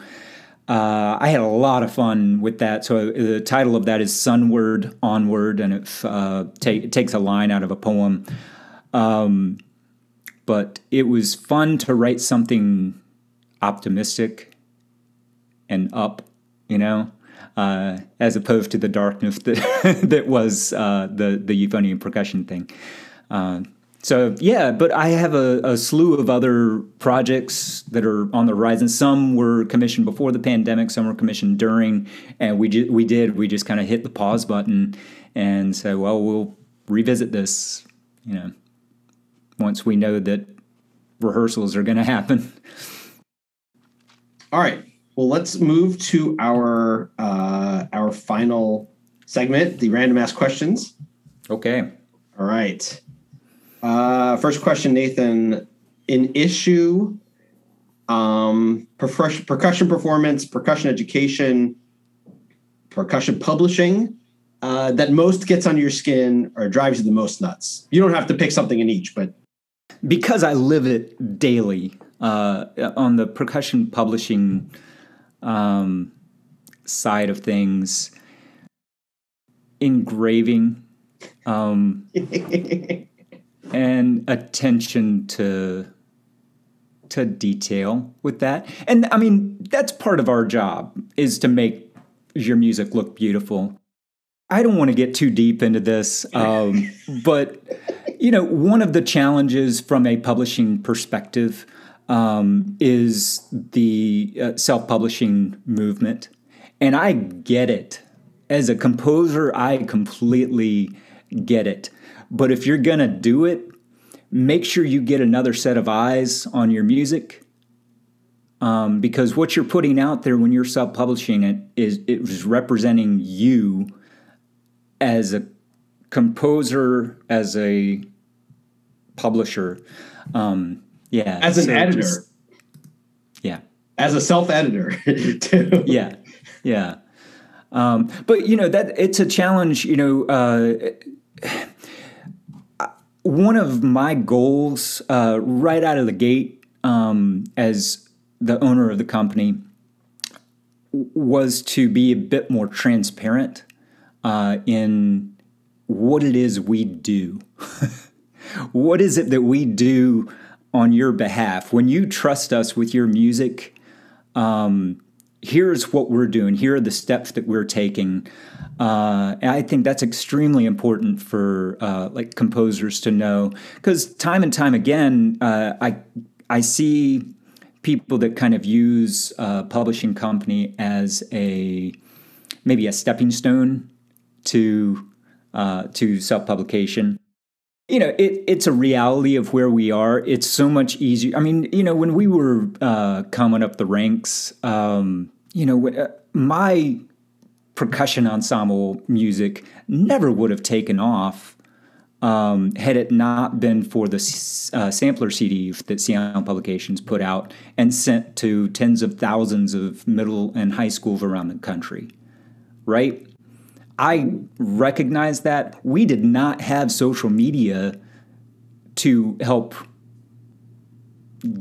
uh, I had a lot of fun with that. So the title of that is "Sunward Onward," and it, uh, takes a line out of a poem. Um, but it was fun to write something optimistic and up, you know, uh, as opposed to the darkness that *laughs* that was uh, the the euphonium percussion thing. Uh, so yeah, but I have a, a, slew of other projects that are on the horizon. Some were commissioned before the pandemic, some were commissioned during, and we ju- we did we just kind of hit the pause button and said, well, we'll revisit this, you know, once we know that rehearsals are going to happen. All right. Well, let's move to our uh, our final segment, the random ask questions. Okay. All right. Uh, first question, Nathan. In issue, um, percussion, percussion performance, percussion education, percussion publishing, uh, that most gets under your skin or drives you the most nuts. You don't have to pick something in each, but because I live it daily uh, on the percussion publishing um, side of things, engraving um, and attention to to detail with that. And I mean, that's part of our job is to make your music look beautiful. I don't want to get too deep into this, um, *laughs* but you know, one of the challenges from a publishing perspective um, is the uh, self publishing movement. And I get it. As a composer, I completely get it. But if you're going to do it, make sure you get another set of eyes on your music. Um, because what you're putting out there when you're self publishing it is it is representing you as a composer, as a publisher. Um, yeah. As an so editor. Just, yeah. As a self editor, *laughs* too. Yeah. Yeah. Um, but, you know, that it's a challenge, you know. Uh, *sighs* one of my goals uh, right out of the gate um, as the owner of the company was to be a bit more transparent uh, in what it is we do. *laughs* what is it that we do on your behalf? When you trust us with your music, um, here's what we're doing. Here are the steps that we're taking. Uh, I think that's extremely important for uh, like composers to know because time and time again, uh, I I see people that kind of use a publishing company as a maybe a stepping stone to uh, to self publication. You know, it, it's a reality of where we are. It's so much easier. I mean, you know, when we were uh, coming up the ranks, um, you know, uh, my percussion ensemble music never would have taken off um, had it not been for the uh, sampler CD that Sound Publications put out and sent to tens of thousands of middle and high schools around the country, right? I recognize that we did not have social media to help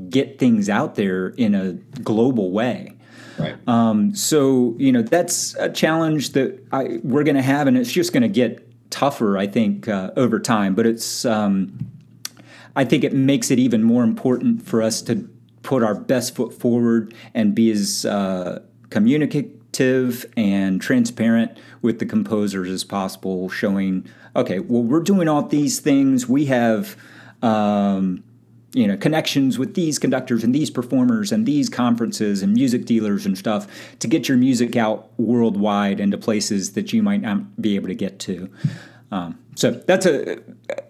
get things out there in a global way. Right. Um, so you know that's a challenge that I, we're going to have, and it's just going to get tougher, I think, uh, over time. But it's um, I think it makes it even more important for us to put our best foot forward and be as uh, communicative and transparent with the composers as possible, showing, okay, well, we're doing all these things. We have, um, you know, connections with these conductors and these performers and these conferences and music dealers and stuff to get your music out worldwide into places that you might not be able to get to. Um, so that's a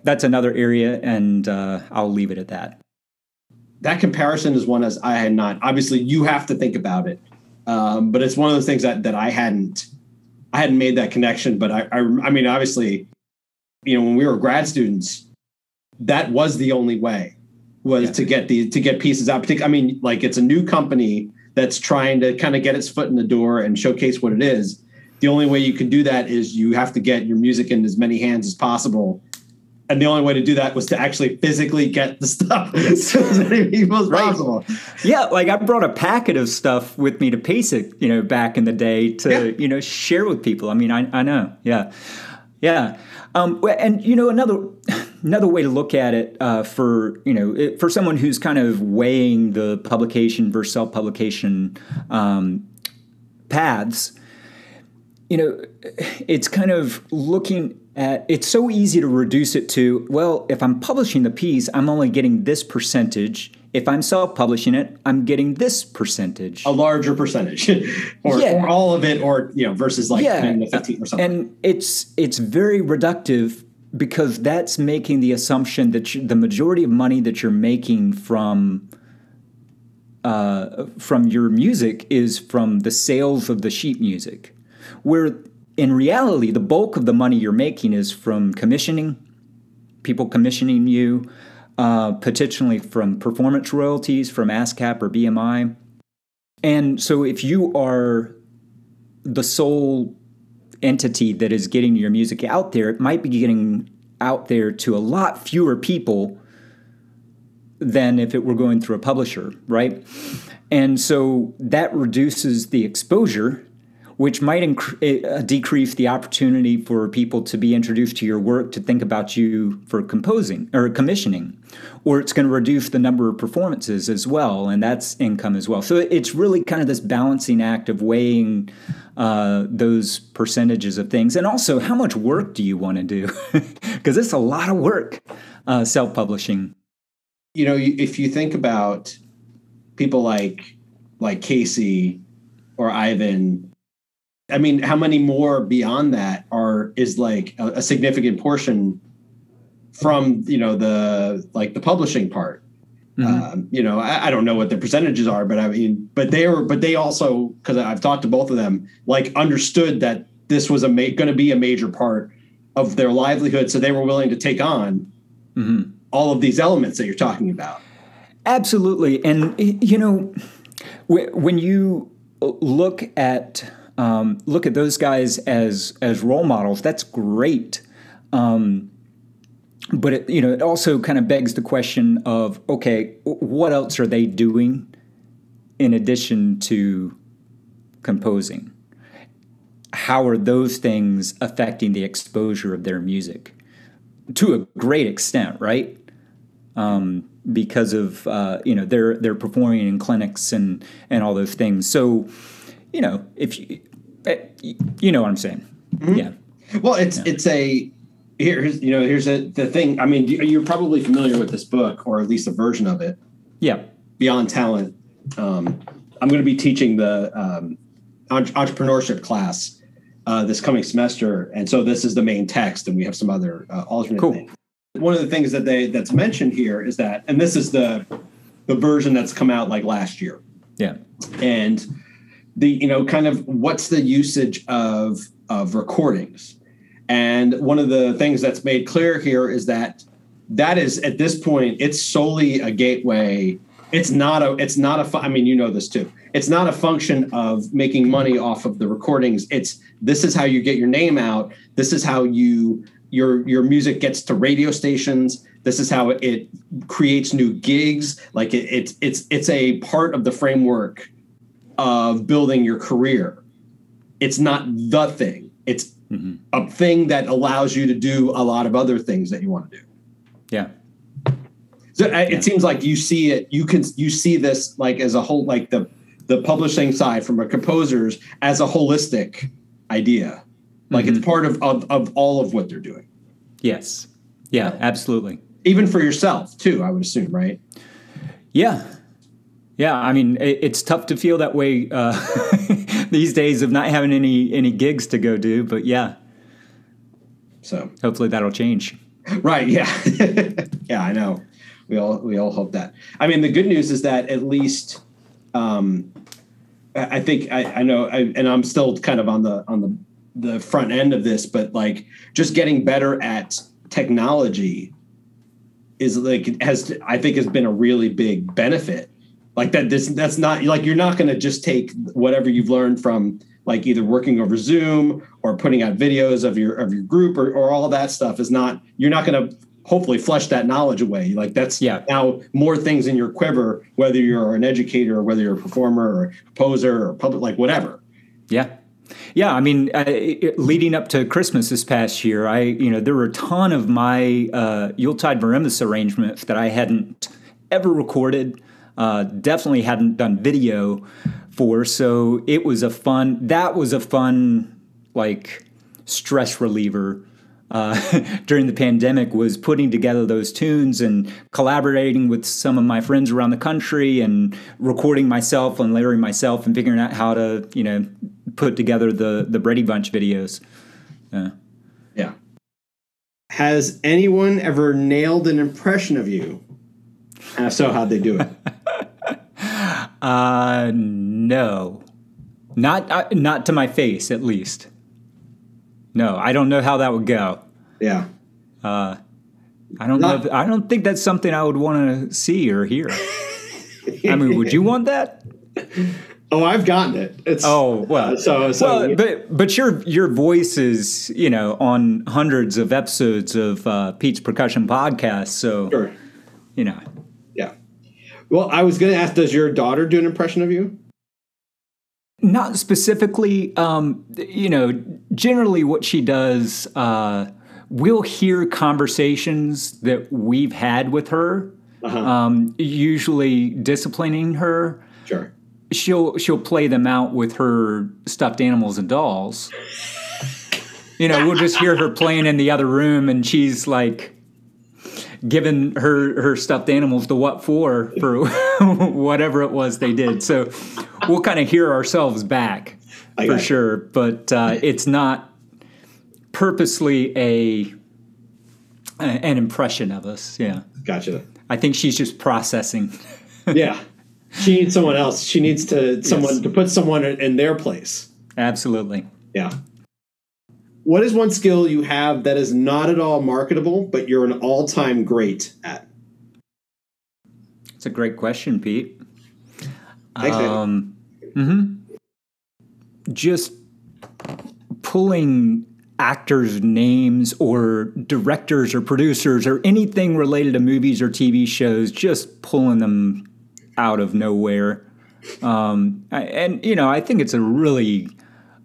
that's another area, and uh, I'll leave it at that. That comparison is one as I had not. Obviously, you have to think about it um, but it's one of those things that that I hadn't I hadn't made that connection. But I, I I mean, obviously, you know, when we were grad students, that was the only way was yeah. to get the to get pieces out. I mean, like it's a new company that's trying to kind of get its foot in the door and showcase what it is. The only way you can do that is you have to get your music in as many hands as possible and the only way to do that was to actually physically get the stuff to *laughs* as many people as right. possible. Yeah, like I brought a packet of stuff with me to PASIC, you know, back in the day to yeah. you know share with people. I mean, I, I know, yeah, yeah, um, and you know another another way to look at it uh, for you know for someone who's kind of weighing the publication versus self publication um, paths. You know, it's kind of looking uh, it's so easy to reduce it to, well, if I'm publishing the piece, I'm only getting this percentage. If I'm self publishing it, I'm getting this percentage. A larger percentage, *laughs* or, yeah. or, all of it, or, you know, versus like yeah. 10 to 15 or something. And it's, it's very reductive because that's making the assumption that you, the majority of money that you're making from uh, from your music is from the sales of the sheet music, where in reality, the bulk of the money you're making is from commissioning, people commissioning you, uh, potentially from performance royalties from ASCAP or BMI. And so if you are the sole entity that is getting your music out there, it might be getting out there to a lot fewer people than if it were going through a publisher, right? And so that reduces the exposure which might inc- uh, decrease the opportunity for people to be introduced to your work to think about you for composing or commissioning or it's going to reduce the number of performances as well and that's income as well. So it's really kind of this balancing act of weighing uh, those percentages of things. And also how much work do you want to do? *laughs* Because it's a lot of work uh, self-publishing. You know if you think about people like like casey or ivan I mean, how many more beyond that are is like a, a significant portion from you know the like the publishing part. Mm-hmm. Um, you know, I, I, don't know what the percentages are, but I mean, but they were, but they also because I've talked to both of them, like understood that this was a ma- going to be a major part of their livelihood, so they were willing to take on mm-hmm. all of these elements that you're talking about. Absolutely, and you know, when you look at um, look at those guys as as role models. That's great. Um, but it, you know, it also kind of begs the question of okay, what else are they doing in addition to composing? how are those things affecting the exposure of their music to a great extent, right? Um, because of uh, you know they're they're performing in clinics and and all those things. So you know if you eh, you know what I'm saying, mm-hmm. yeah. Well, it's yeah. it's a here's you know here's a the thing. I mean, you're probably familiar with this book or at least a version of it. Yeah. Beyond Talent. Um, I'm going to be teaching the um, entrepreneurship class uh, this coming semester, and so this is the main text, and we have some other uh, alternate cool. things. One of the things that they that's mentioned here is that, and this is the the version that's come out like last year. Yeah, and the you know kind of what's the usage of of recordings, and one of the things that's made clear here is that that is at this point it's solely a gateway. It's not a it's not a i mean you know this too. It's not a function of making money off of the recordings. It's this is how you get your name out. This is how you your your music gets to radio stations. This is how it, creates new gigs. Like it, it's it's it's a part of the framework of building your career it's not the thing it's mm-hmm. a thing that allows you to do a lot of other things that you want to do yeah so uh, it seems like you see it. You can you see this like as a whole, like the the publishing side from a composer's as a holistic idea. Like mm-hmm. it's part of, of of all of what they're doing. Yes. Yeah. Absolutely. Even for yourself too, I would assume, right? Yeah. Yeah, I mean, it, it's tough to feel that way uh, *laughs* these days of not having any any gigs to go do. But yeah, so hopefully that'll change. *laughs* Right. Yeah. *laughs* yeah, I know we all we all hope that. I mean, the good news is that at least um, I think I, I know, I, and I'm still kind of on the on the the front end of this, but like just getting better at technology is like has I think has been a really big benefit. Like that this that's not like you're not going to just take whatever you've learned from like either working over Zoom or putting out videos of your of your group or, or all that stuff is not you're not going to hopefully flush that knowledge away. Like that's yeah. now more things in your quiver, whether you're an educator or whether you're a performer or a composer or public, like whatever. Yeah. Yeah, I mean, uh, leading up to Christmas this past year, I you know there were a ton of my uh, Yuletide Marimbus arrangements that I hadn't ever recorded, uh, definitely hadn't done video for. So it was a fun. That was a fun like stress reliever uh, *laughs* during the pandemic was putting together those tunes and collaborating with some of my friends around the country and recording myself and layering myself and figuring out how to you know put together the the Brady Bunch videos. Yeah. Yeah. Has anyone ever nailed an impression of you? And so, how'd they do it? *laughs* uh, no, not uh, not to my face, at least. No, I don't know how that would go. Yeah. Uh, I don't Not, know. If, I don't think that's something I would want to see or hear. I mean, would you want that? *laughs* Oh, I've gotten it. It's oh well. Uh, so, so well, but but your your voice is you know on hundreds of episodes of uh, Pete's percussion podcast. So sure. you know. Well, I was going to ask, does your daughter do an impression of you? Not specifically. Um, you know, generally what she does, uh, we'll hear conversations that we've had with her, uh-huh. um, usually disciplining her. Sure. She'll she'll play them out with her stuffed animals and dolls. you know, we'll just hear her playing in the other room, and she's like giving her her stuffed animals the what for for *laughs* whatever it was they did. So we'll kind of hear ourselves back for sure, but uh, it's not purposely a an impression of us. Yeah, gotcha. I think she's just processing. *laughs* yeah, she needs someone else. She needs to someone yes. to put someone in their place. Absolutely. Yeah. What is one skill you have that is not at all marketable, but you're an all-time great at? It's a great question, Pete. Thanks, um, mm-hmm. Just pulling actors' names or directors or producers or anything related to movies or TV shows, just pulling them out of nowhere. Um, and, you know, I think it's a really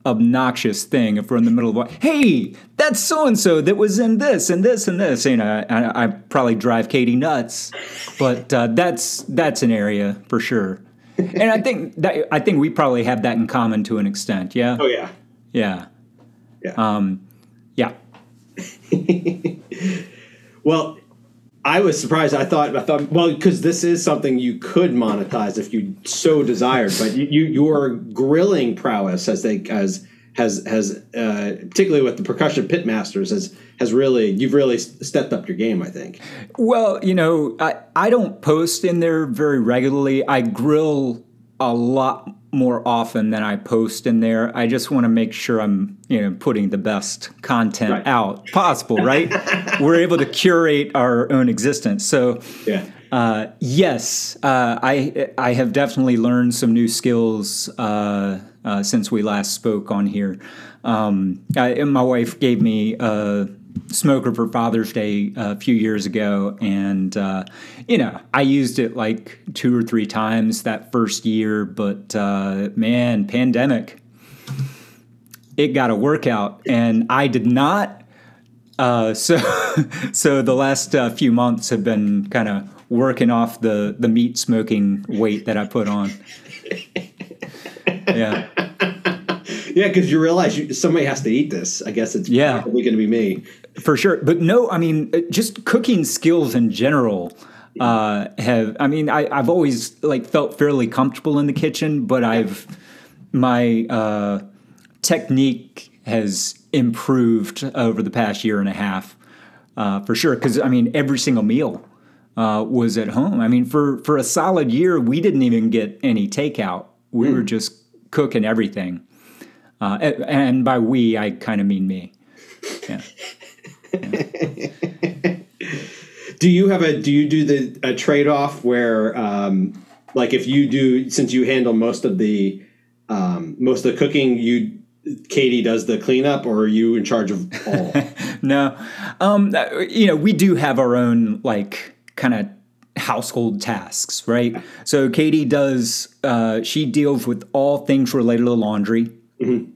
obnoxious thing if we're in the middle of hey that's so and so that was in this and this and this. You know i, I probably drive katie nuts but uh, that's that's an area for sure. And i think that i think we probably have that in common to an extent yeah? Oh yeah. Yeah. Yeah. Um yeah. *laughs* Well I was surprised. I thought, I thought, well, because this is something you could monetize if you so desired. But you, you your grilling prowess, as they as has has uh, particularly with the percussion pitmasters has has really you've really stepped up your game. I think. Well, you know, I I don't post in there very regularly. I grill a lot more often than I post in there. I just want to make sure I'm, you know, putting the best content right. out possible, right? *laughs* We're able to curate our own existence. So, yeah. Uh, yes, uh, I I have definitely learned some new skills uh, uh since we last spoke on here. Um, I, my wife gave me uh, smoker for Father's Day a few years ago, and uh, you know I used it like two or three times that first year. But uh, man, pandemic, it got a workout, and I did not. Uh, *laughs* so, so the last uh, few months have been kind of working off the the meat smoking weight that I put on. Yeah. *laughs* Yeah, because you realize you, somebody has to eat this. I guess it's yeah. probably going to be me for sure. But no, I mean, uh, just cooking skills in general uh, have. I mean, I, have always like felt fairly comfortable in the kitchen, but I've my uh, technique has improved over the past year and a half uh, for sure. Because I mean, every single meal uh, was at home. I mean, for for a solid year, we didn't even get any takeout. We mm. were just cooking everything. Uh, and by we, I kind of mean me. Yeah. *laughs* *laughs* do you have a do you do the a trade off where um, like if you do since you handle most of the um, most of the cooking you Katie does the cleanup or are you in charge of all? *laughs* no. Um, you know, we do have our own like kind of household tasks, right? So Katie does uh, she deals with all things related to laundry. Mm-hmm.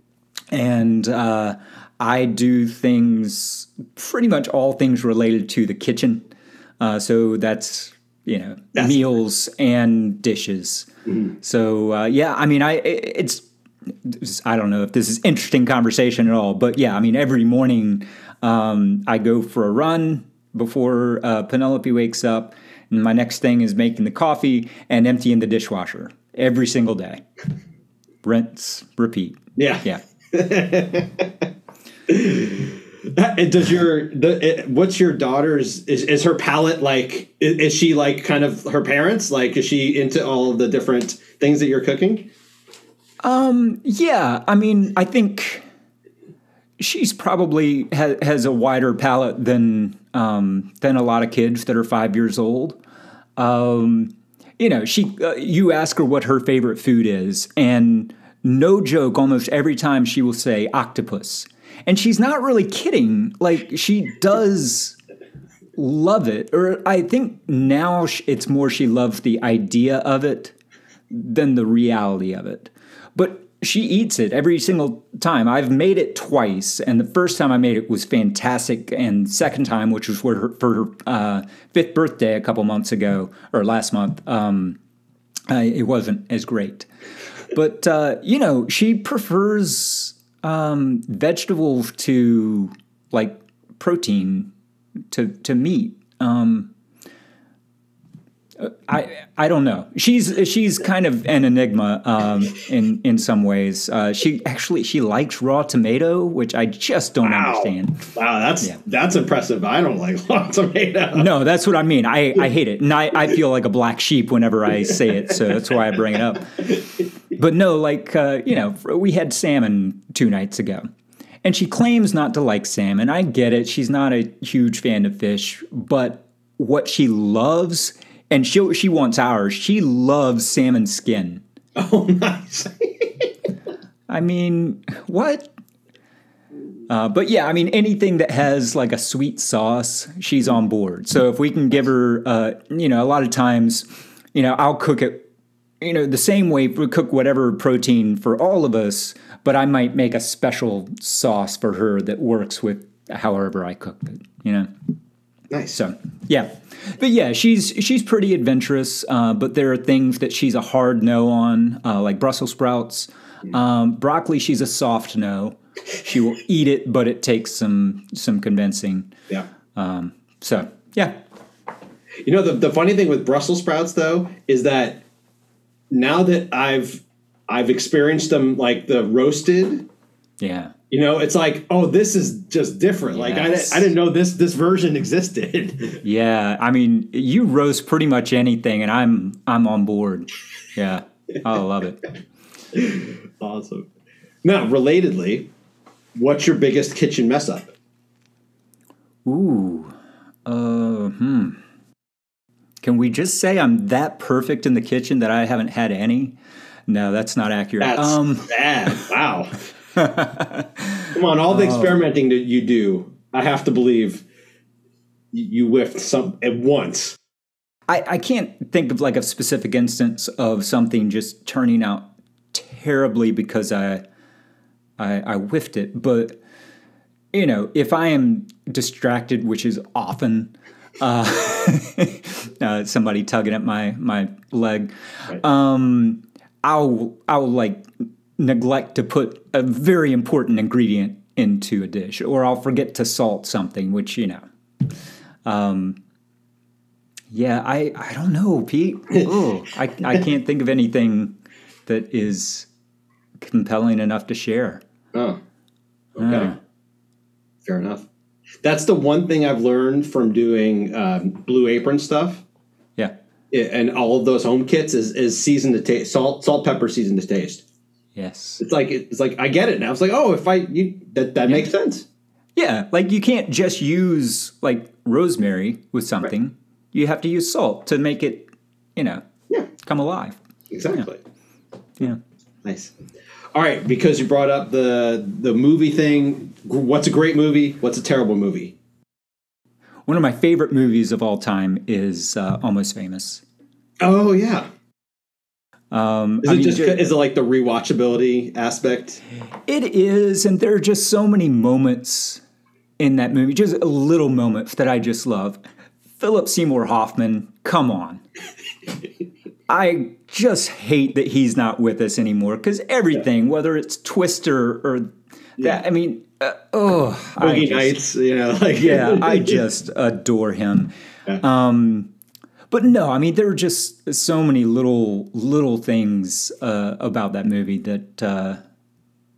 And uh, I do things, pretty much all things related to the kitchen. Uh, so that's you know that's meals and dishes. Mm-hmm. So uh, yeah, I mean, I it's I don't know if this is interesting conversation at all, but yeah, I mean, every morning um, I go for a run before uh, Penelope wakes up, and my next thing is making the coffee and emptying the dishwasher every single day. *laughs* Rinse, repeat. Yeah, yeah. *laughs* *laughs* Does your the what's your daughter's is, is her palate like is, is, she like kind of her parents like is she into all of the different things that you're cooking? Um yeah, I mean I think she's probably ha- has a wider palate than um, than a lot of kids that are 5 years old. Um you know, she uh, you ask her what her favorite food is and no joke, almost every time she will say octopus. And she's not really kidding. Like, she does love it. Or I think now it's more she loves the idea of it than the reality of it. But she eats it every single time. I've made it twice, and the first time I made it was fantastic, and second time, which was for her, for her uh, fifth birthday a couple months ago or last month, um, uh, it wasn't as great. But uh, you know, she prefers um, vegetables to like protein to to meat. Um, I I don't know. She's she's kind of an enigma um, in in some ways. Uh, she actually she likes raw tomato, which I just don't wow. understand. Wow, that's yeah. that's impressive. I don't like *laughs* raw tomato. No, that's what I mean. I, I hate it, and I, I feel like a black sheep whenever I say it. So that's why I bring it up. *laughs* But no, like uh, you know, we had salmon two nights ago. And she claims not to like salmon. I get it. She's not a huge fan of fish, but what she loves and she she wants ours. She loves salmon skin. *laughs* Oh, nice. *laughs* I mean, what? Uh, but yeah, I mean, anything that has like a sweet sauce, she's on board. So if we can give her, uh, you know, a lot of times, you know, I'll cook it you know, the same way we cook whatever protein for all of us, but I might make a special sauce for her that works with however I cook it, you know. Nice. So yeah, but yeah, she's she's pretty adventurous. Uh, but there are things that she's a hard no on, uh, like Brussels sprouts. Um, broccoli, she's a soft no. She will *laughs* eat it, but it takes some some convincing. Yeah. Um, so yeah, You know the the funny thing with Brussels sprouts though is that now that I've I've experienced them like the roasted, yeah. you know, it's like oh this is just different. Like I, I didn't know this this version existed. *laughs* Yeah, I mean, you roast pretty much anything, and I'm I'm on board. Yeah, I love it. *laughs* awesome. Now, relatedly, what's your biggest kitchen mess up? Ooh, uh, hmm. Can we just say I'm that perfect in the kitchen that I haven't had any? No, that's not accurate. That's um, bad. *laughs* Wow. Come on, all the experimenting that you do, I have to believe you you whiffed some at once. I, I can't think of like a specific instance of something just turning out terribly because I, I I whiffed it. But you know, if I am distracted, which is often, uh, *laughs* uh, somebody tugging at my my leg, Right. um, I'll I'll like neglect to put a very important ingredient into a dish, or I'll forget to salt something, which you know. Um, yeah, I, I don't know, Pete. Oh, *laughs* I, I can't think of anything that is compelling enough to share. Oh, okay. Ah. Fair enough. That's the one thing I've learned from doing um, Blue Apron stuff Yeah. i- and all of those home kits is, is season to taste, salt, salt, pepper, season to taste. Yes. It's like it's like I get it now. It's like oh, if I you that that makes sense. Yeah, like you can't just use like rosemary with something. You have to use salt to make it, you know, Yeah, come alive. exactly. Yeah. Nice. All right, because you brought up the the movie thing. What's a great movie? What's a terrible movie? One of my favorite movies of all time is uh, Almost Famous. Oh yeah. Um, Is I it mean, just is it like the rewatchability aspect? It is, and there are just so many moments in that movie, just a little moment that I just love. Philip Seymour Hoffman, come on. *laughs* I just hate that he's not with us anymore because everything, whether it's Twister or that, I mean, uh, oh, I Boogie just- Nights, you know, *laughs* like yeah, I *laughs* just adore him. Um, but no, I mean there are just so many little little things uh, about that movie that uh,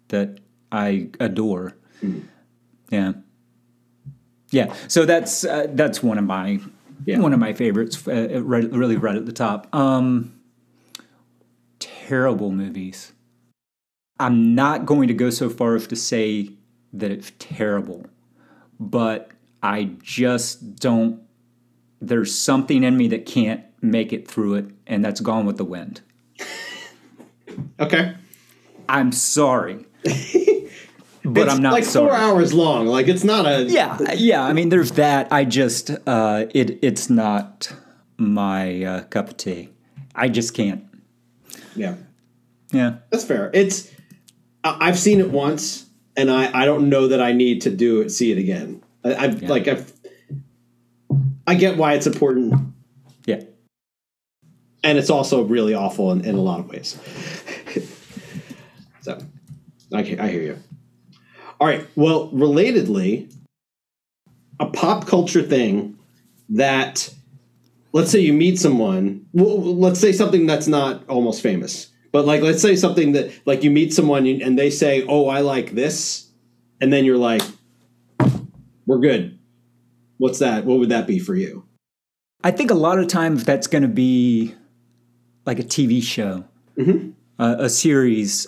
that I adore. Yeah, yeah. So that's uh, that's one of my Yeah. one of my favorites. Uh, right, really, right at the top. Um, terrible movies. I'm not going to go so far as to say that it's terrible, but I just don't. There's something in me that can't make it through it, and that's Gone with the Wind. *laughs* okay. I'm sorry, *laughs* but it's I'm not like sorry. four hours long. Like it's not a Yeah, yeah. I mean, there's that. I just, uh, it, it's not my uh, cup of tea. I just can't. yeah. Yeah. That's fair. It's I've seen it once, and I I don't know that I need to do it. See it again. I, I've like I've I get why it's important, Yeah. and it's also really awful in, in a lot of ways. *laughs* so, I I hear you. All right. Well, relatedly, a pop culture thing that let's say you meet someone well, let's say something that's not almost famous but like let's say something that like you meet someone and they say oh i like this and then you're like we're good what's that what would that be for you I think a lot of times that's going to be like a TV show, uh, a series.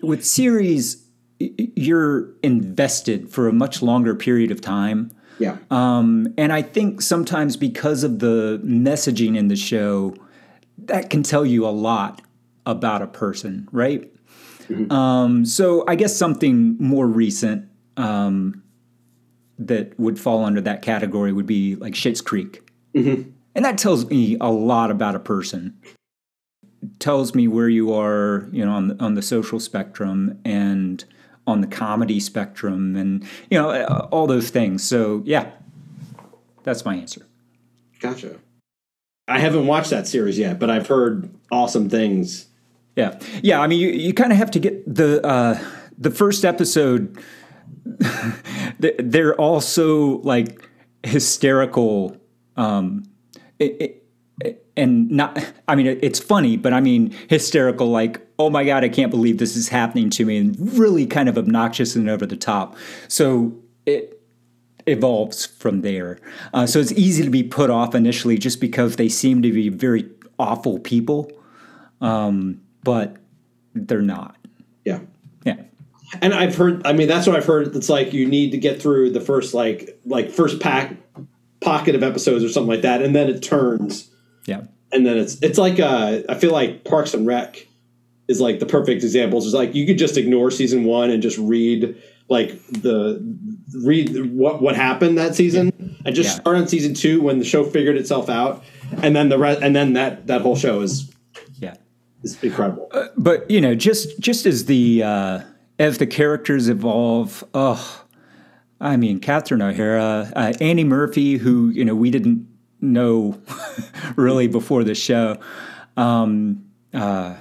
With series, you're invested for a much longer period of time. yeah Um, and I think sometimes because of the messaging in the show, that can tell you a lot about a person, right? Um, so I guess something more recent um, that would fall under that category would be like Schitt's Creek. And that tells me a lot about a person. tells me where you are, you know, on the, on the social spectrum and on the comedy spectrum, and you know, uh, all those things. So yeah, that's my answer. Gotcha. I haven't watched that series yet, but I've heard awesome things. Yeah, yeah. I mean, you, you kind of have to get the uh, the first episode. *laughs* they're all so like hysterical. Um, it, it, and not, I mean, it's funny, but I mean, hysterical, like, oh my God, I can't believe this is happening to me, and really kind of obnoxious and over the top. So it, evolves from there. Uh, so it's easy to be put off initially just because they seem to be very awful people, um, but they're not. Yeah. Yeah. And I've heard. I mean, that's what I've heard. It's like you need to get through the first like like first pack pocket of episodes or something like that, and then it turns. Yeah. And then it's it's like uh, I feel like Parks and Rec is like the perfect example. It's like you could just ignore season one and just read like the read what what happened that season yeah. and just yeah. start on season two when the show figured itself out, and then the rest and then that that whole show is yeah is incredible. Uh, but you know, just just as the uh, as the characters evolve, oh, I mean, Catherine O'Hara, uh, Annie Murphy, who you know we didn't know *laughs* really before the show, um, uh,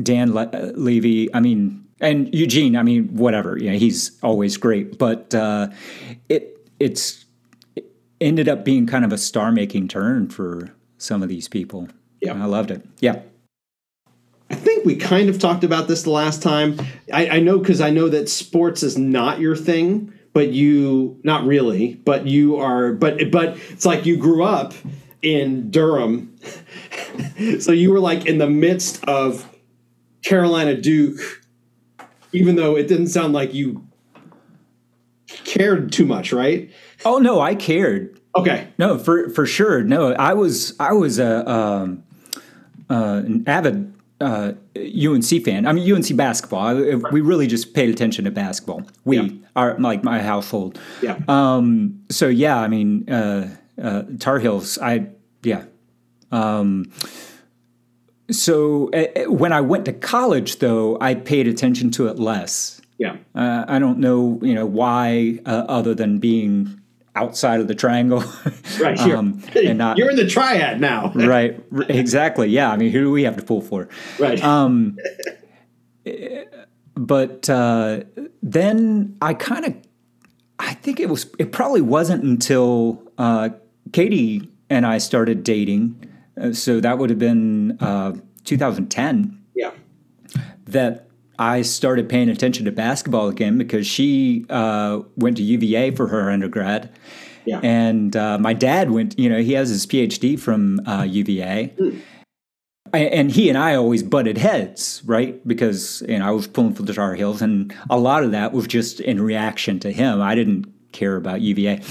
Dan Le- Levy. I mean, and Eugene. I mean, whatever. You know, he's always great, but uh, it it's it ended up being kind of a star-making turn for some of these people. Yeah, I loved it. Yeah. I think we kind of talked about this the last time. I, I know because I know that sports is not your thing, but you not really, but you are. But but it's like you grew up in Durham, *laughs* so you were like in the midst of Carolina Duke, even though it didn't sound like you cared too much, right? Oh no, I cared. Okay. No, for for sure. No, I was I was a um, uh, an avid uh, UNC fan. I mean, UNC basketball. We really just paid attention to basketball. We yeah. are like my household. Yeah. Um, so yeah, I mean, uh, uh, Tar Heels. I yeah. Um, so uh, when I went to college, though, I paid attention to it less. Yeah. Uh, I don't know, you know, why, uh, other than being outside of the triangle. *laughs* right. You're, um, and not, you're in the triad now. *laughs* right. Exactly. Yeah. I mean, who do we have to pull for? Right. Um, *laughs* but uh, then I kind of, I think it was, it probably wasn't until uh, Katie and I started dating. Uh, so that would have been uh, 2010. Yeah. That I started paying attention to basketball again because she uh, went to UVA for her undergrad. Yeah. And uh, my dad went, you know, he has his PhD from uh, UVA. Mm. And he and I always butted heads, right? Because you know I was pulling for the Tar Heels, and a lot of that was just in reaction to him. I didn't care about UVA.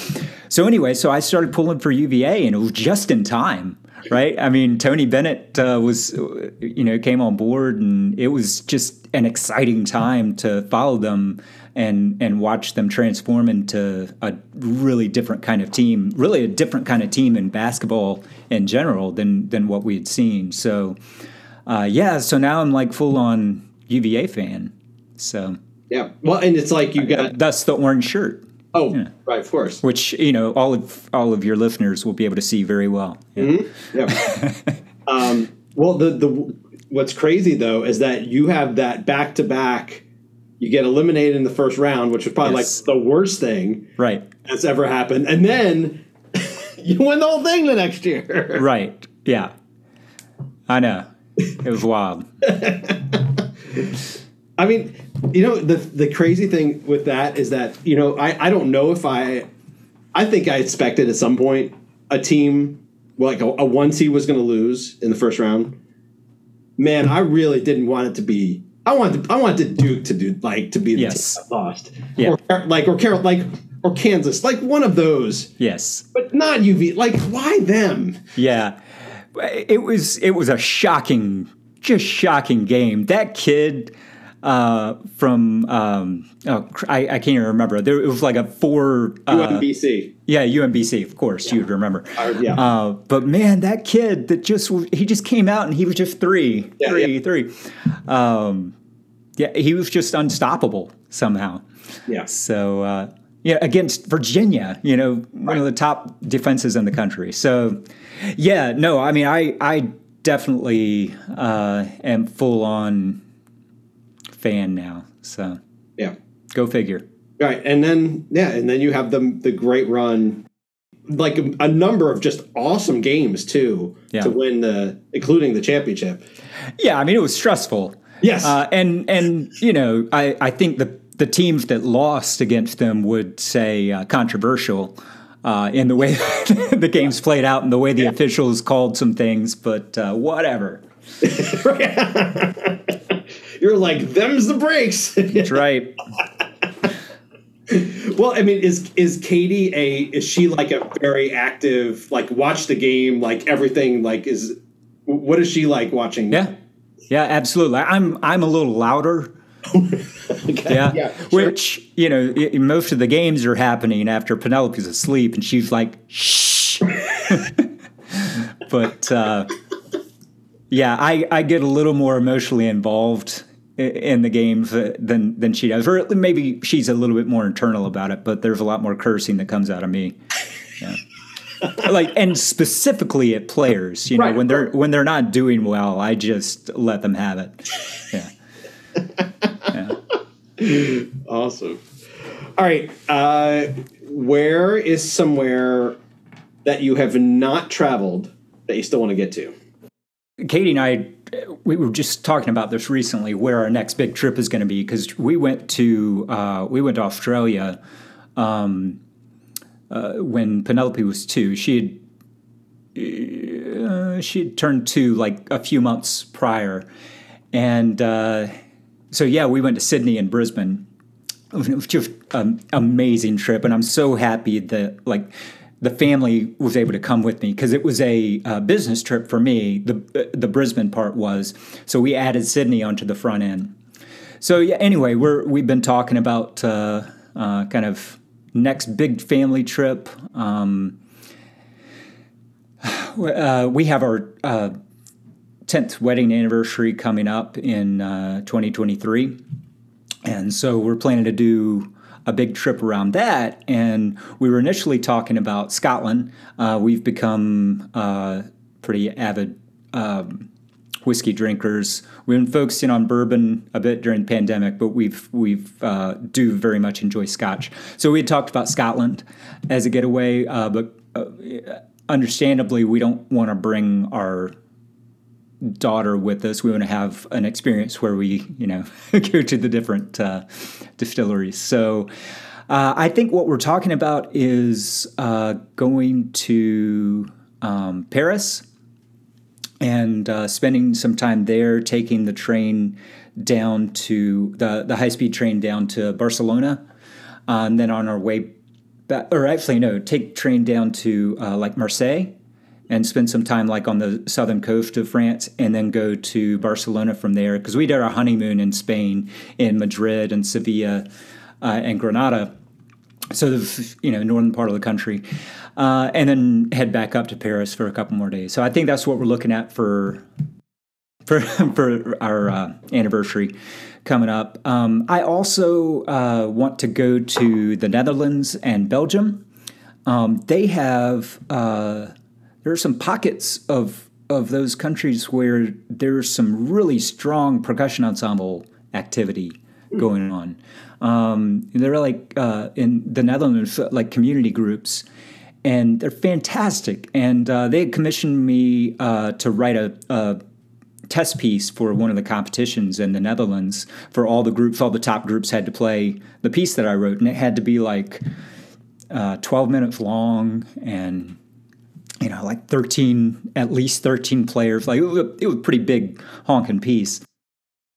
So anyway, so I started pulling for UVA, and it was just in time *laughs* right? I mean, Tony Bennett uh, was, you know, came on board, and it was just an exciting time to follow them and and watch them transform into a really different kind of team, really a different kind of team in basketball in general than than what we had seen. So, uh, yeah, so now I'm like full on UVA fan. So. Yeah, well, and it's like you got that's the orange shirt. Oh, yeah. right, of course. Which you know all of all of your listeners will be able to see very well. Yeah. Mm-hmm. yeah. *laughs* um, well, the the what's crazy though is that you have that back to back. You get eliminated in the first round, which was probably yes. like the worst thing right that's ever happened, and then *laughs* you win the whole thing the next year. *laughs* Right? Yeah, I know. It was wild. I mean, you know, the the crazy thing with that is that you know I I don't know if I I think I expected at some point a team like a, a one seed was going to lose in the first round. Man, I really didn't want it to be. I wanted I wanted Duke to do like to be the yes. team that lost, yeah. or like or Carol like or Kansas, like one of those. Yes, but not UV. Like why them? Yeah, it was it was a shocking, just shocking game. That kid uh, from um, oh, I, I, can't even remember. There, it was like a four uh, UMBC. Yeah, UMBC. Of course, yeah. you'd remember. Uh, yeah. Uh, but man, that kid that just he just came out and he was just three, yeah, three, yeah. three. Um, yeah, he was just unstoppable somehow. Yeah. So uh, yeah, against Virginia, you know, right. one of the top defenses in the country. So yeah, no, I mean, I I definitely uh, am full on fan now. So yeah, go figure. Right, and then yeah, and then you have the the great run, like a, a number of just awesome games too yeah. to win the, including the championship. Yeah, I mean it was stressful. Yes, uh, and and you know I I think the the teams that lost against them would say uh, controversial. Uh, in the way *laughs* the games played out and the way the yeah. officials called some things, but uh, whatever. *laughs* *laughs* You're like, them's the breaks. That's right. well, I mean, is is Katie a is she like a very active like watch the game like everything like is what is she like watching? Yeah, yeah, absolutely. I'm I'm a little louder. *laughs* okay. Yeah, yeah sure. which you know most of the games are happening after Penelope's asleep and she's like shh. *laughs* but uh, yeah, I I get a little more emotionally involved in the games than than she does, or maybe she's a little bit more internal about it. But there's a lot more cursing that comes out of me. Yeah. like and specifically at players, you know, right. when they're when they're not doing well, I just let them have it. Yeah. yeah. Awesome. All right. Uh, where is somewhere that you have not traveled that you still want to get to? Katie and I we were just talking about this recently, where our next big trip is going to be because we went to uh, we went to Australia um, uh, when Penelope was two. She had uh, she had turned two like a few months prior, and uh, so yeah, we went to Sydney and Brisbane. It was just an amazing trip, and I'm so happy that like the family was able to come with me because it was a uh, business trip for me. The the Brisbane part was so we added Sydney onto the front end. So yeah. Anyway, we're we've been talking about uh, uh, kind of next big family trip. Um, *sighs* uh, we have our uh, tenth wedding anniversary coming up in uh, 2023, and so we're planning to do a big trip around that. And we were initially talking about Scotland. Uh, we've become uh, pretty avid um, whiskey drinkers. We've been focusing on bourbon a bit during the pandemic, but we've we've uh, do very much enjoy Scotch. So we had talked about Scotland as a getaway, uh, but uh, understandably, we don't want to bring our daughter with us. We want to have an experience where we, you know, *laughs* go to the different uh, distilleries. So uh, I think what we're talking about is uh, going to um, Paris and uh, spending some time there, taking the train down to the, the high speed train down to Barcelona. Uh, and then on our way back, or actually, no, take train down to uh, like Marseille and spend some time like on the southern coast of France and then go to Barcelona from there because we did our honeymoon in Spain in Madrid and Sevilla uh, and Granada. So the you know northern part of the country, uh, and then head back up to Paris for a couple more days. So I think that's what we're looking at for for *laughs* for our uh, anniversary coming up. Um, I also uh, want to go to the Netherlands and Belgium. Um, they have uh, there are some pockets of of those countries where there's some really strong percussion ensemble activity going on. Um, they're like uh, in the Netherlands, like community groups, and they're fantastic. And uh, they commissioned me uh, to write a, a, test piece for one of the competitions in the Netherlands. For all the groups, all the top groups had to play the piece that I wrote, and it had to be like uh, 12 minutes long and you know, like 13, at least 13 players. Like it was a, it was a pretty big honking piece.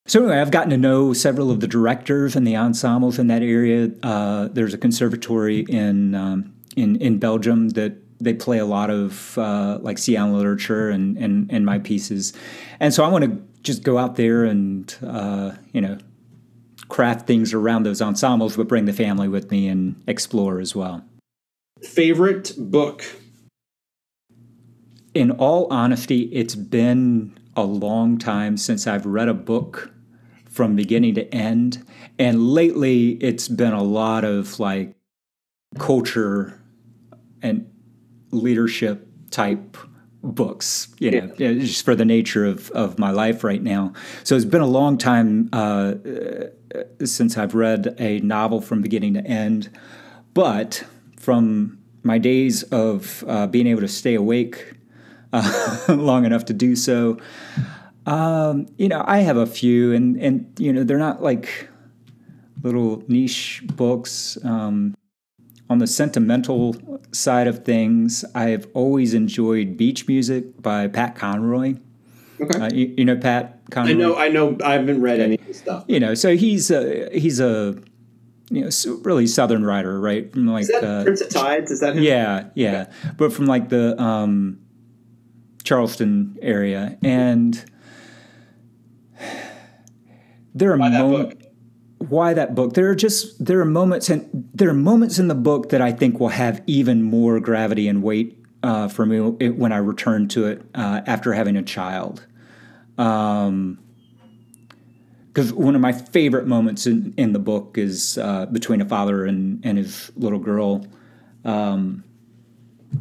So anyway, I've gotten to know several of the directors and the ensembles in that area. Uh, there's a conservatory in um, in in Belgium that they play a lot of uh, like Cian literature and, and and my pieces, and so I want to just go out there and uh, you know craft things around those ensembles, but bring the family with me and explore as well. Favorite book? In all honesty, it's been a long time since I've read a book from beginning to end. And lately, it's been a lot of like culture and leadership type books, you know, yeah. just for the nature of, of my life right now. So it's been a long time uh, since I've read a novel from beginning to end. But from my days of uh, being able to stay awake uh, *laughs* long enough to do so, um, you know, I have a few, and and you know, they're not like little niche books. Um, on the sentimental side of things, I've always enjoyed beach music by Pat Conroy. Okay. Uh, you, you, know Pat Conroy. I know. I know. I haven't read any of his stuff. You know, so he's a he's a you know really southern writer, right? From like uh, Prince of Tides. Is that him? Yeah, yeah. Okay. But from like the um, Charleston area, and there are moments why that book? There are just there are moments and there are moments in the book that i think will have even more gravity and weight uh, for me when i return to it uh, after having a child. Because um, one of my favorite moments in, in the book is uh, between a father and, and his little girl. Um,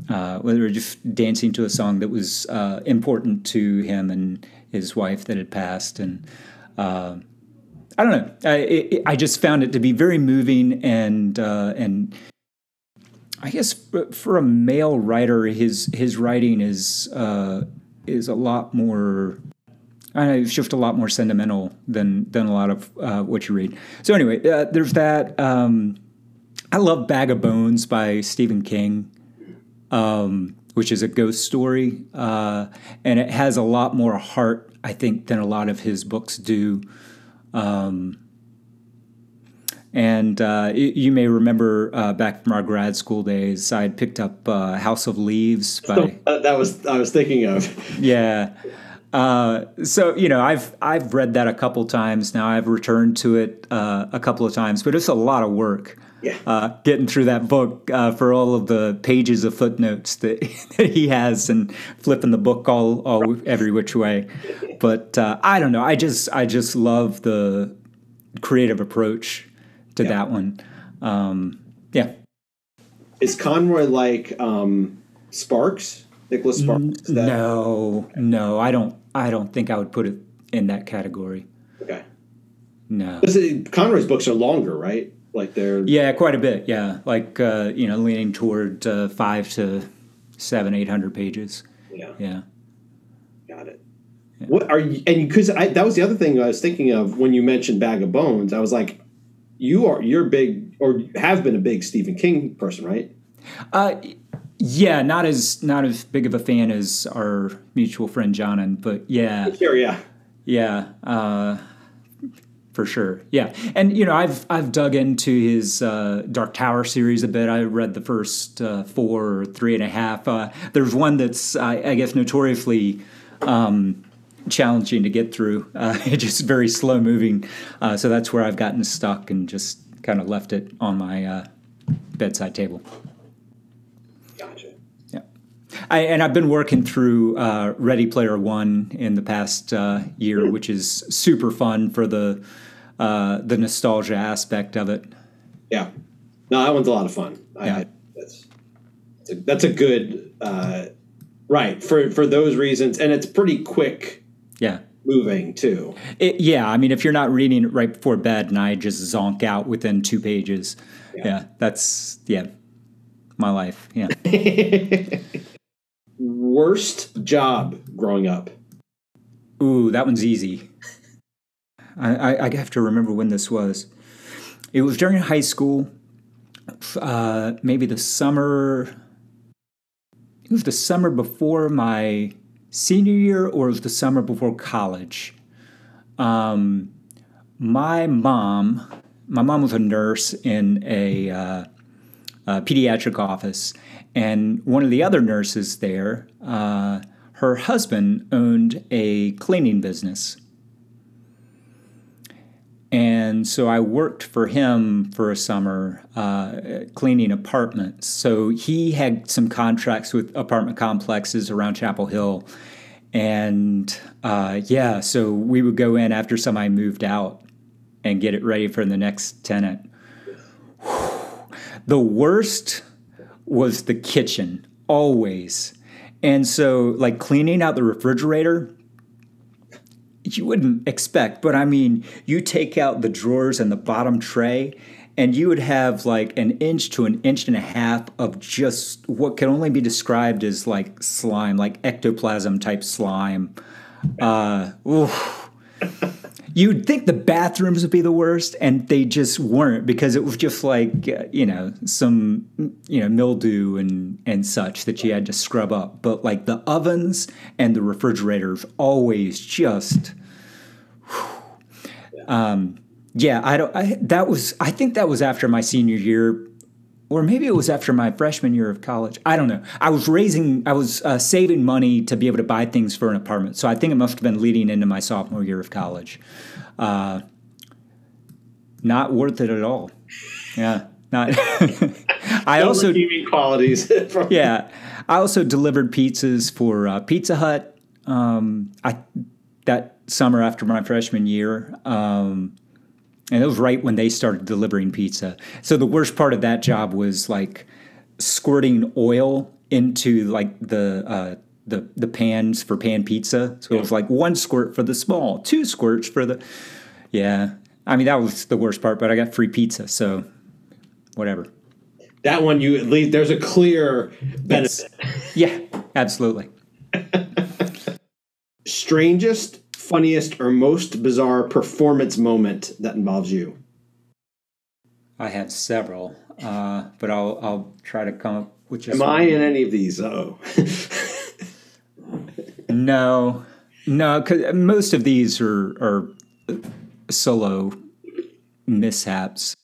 uh, were just dancing to a song that was uh, important to him and his wife that had passed and uh, I don't know. I, it, I just found it to be very moving and uh, and I guess for a male writer, his his writing is uh, is a lot more. I know, shift a lot more sentimental than than a lot of uh, what you read. So anyway, there's that. Um, I love Bag of Bones by Stephen King, um, which is a ghost story, uh, and it has a lot more heart, I think, than a lot of his books do. Um, and uh, you may remember uh, back from our grad school days, I had picked up uh, House of Leaves by. *laughs* Oh, that was I was thinking of. *laughs* yeah. Uh, so you know, I've I've read that a couple times now. I've returned to it uh, a couple of times, but it's a lot of work. Yeah. Uh, getting through that book for all of the pages of footnotes that, *laughs* that he has, and flipping the book all all every which way. But I don't know. I just I just love the creative approach to yeah. that one. Um, yeah. Is Conroy like um, Sparks? Nicholas Sparks? That- no, no, I don't. I don't think I would put it in that category. Okay. No. Conroy's books are longer, right? Like they're yeah, quite a bit. Yeah, like uh, you know, leaning toward uh, five to seven, eight hundred pages. Yeah. Yeah. Got it. Yeah. What are you? And because I that was the other thing I was thinking of when you mentioned Bag of Bones. I was like, you are you're big or have been a big Stephen King person, right? Uh, yeah, not as not as big of a fan as our mutual friend John, but yeah, sure, yeah, yeah, uh, for sure, yeah. And you know, I've I've dug into his uh, Dark Tower series a bit. I read the first uh, four or three and a half. Uh, there's one that's I, I guess notoriously. Um, challenging to get through. Uh, *laughs* it's just very slow moving. Uh, so that's where I've gotten stuck and just kind of left it on my uh, bedside table. I, and I've been working through uh, Ready Player One in the past uh, year, which is super fun for the uh, the nostalgia aspect of it. Yeah. No, that one's a lot of fun. Yeah. I, that's, that's a, that's a good right for for those reasons, and it's pretty quick yeah. Moving too. It, yeah, I mean, if you're not reading it right before bed and I just zonk out within two pages, yeah, yeah that's yeah, my life. Yeah. *laughs* Worst job growing up. Ooh, that one's easy. I, I, I have to remember when this was. It was during high school. Uh, maybe the summer. It was the summer before my senior year or it was the summer before college. Um, my mom, my mom was a nurse in a, uh, a, pediatric office, and one of the other nurses there, uh, her husband owned a cleaning business. And so I worked for him for a summer uh, cleaning apartments. So he had some contracts with apartment complexes around Chapel Hill. And uh, yeah, so we would go in after somebody moved out and get it ready for the next tenant. *sighs* The worst was the kitchen, always. And so, like cleaning out the refrigerator, you wouldn't expect, but I mean, you take out the drawers and the bottom tray, and you would have like an inch to an inch and a half of just what can only be described as like slime, like ectoplasm type slime. Uh, You'd think the bathrooms would be the worst, and they just weren't because it was just like uh, you know some you know mildew and and such that you had to scrub up. But like the ovens and the refrigerators always just. Um, yeah, I don't. I, that was. I think that was after my senior year or maybe it was after my freshman year of college. I don't know. I was raising, I was uh, saving money to be able to buy things for an apartment. So I think it must have been leading into my sophomore year of college. Uh, not worth it at all. Yeah, not. *laughs* I also qualities. *laughs* yeah, I also delivered pizzas for uh, Pizza Hut. Um, I that summer after my freshman year. Um, and it was right when they started delivering pizza. So the worst part of that job was like squirting oil into like the uh, the the pans for pan pizza. So yeah. it was like one squirt for the small, two squirts for the yeah. I mean that was the worst part, but I got free pizza, so whatever. That one you at least there's a clear benefit. Yeah, absolutely. *laughs* Strangest funniest or most bizarre performance moment that involves you? I had several, uh, but I'll I'll try to come up with just. Am I in any of these? Oh. *laughs* no, no, because most of these are are solo mishaps.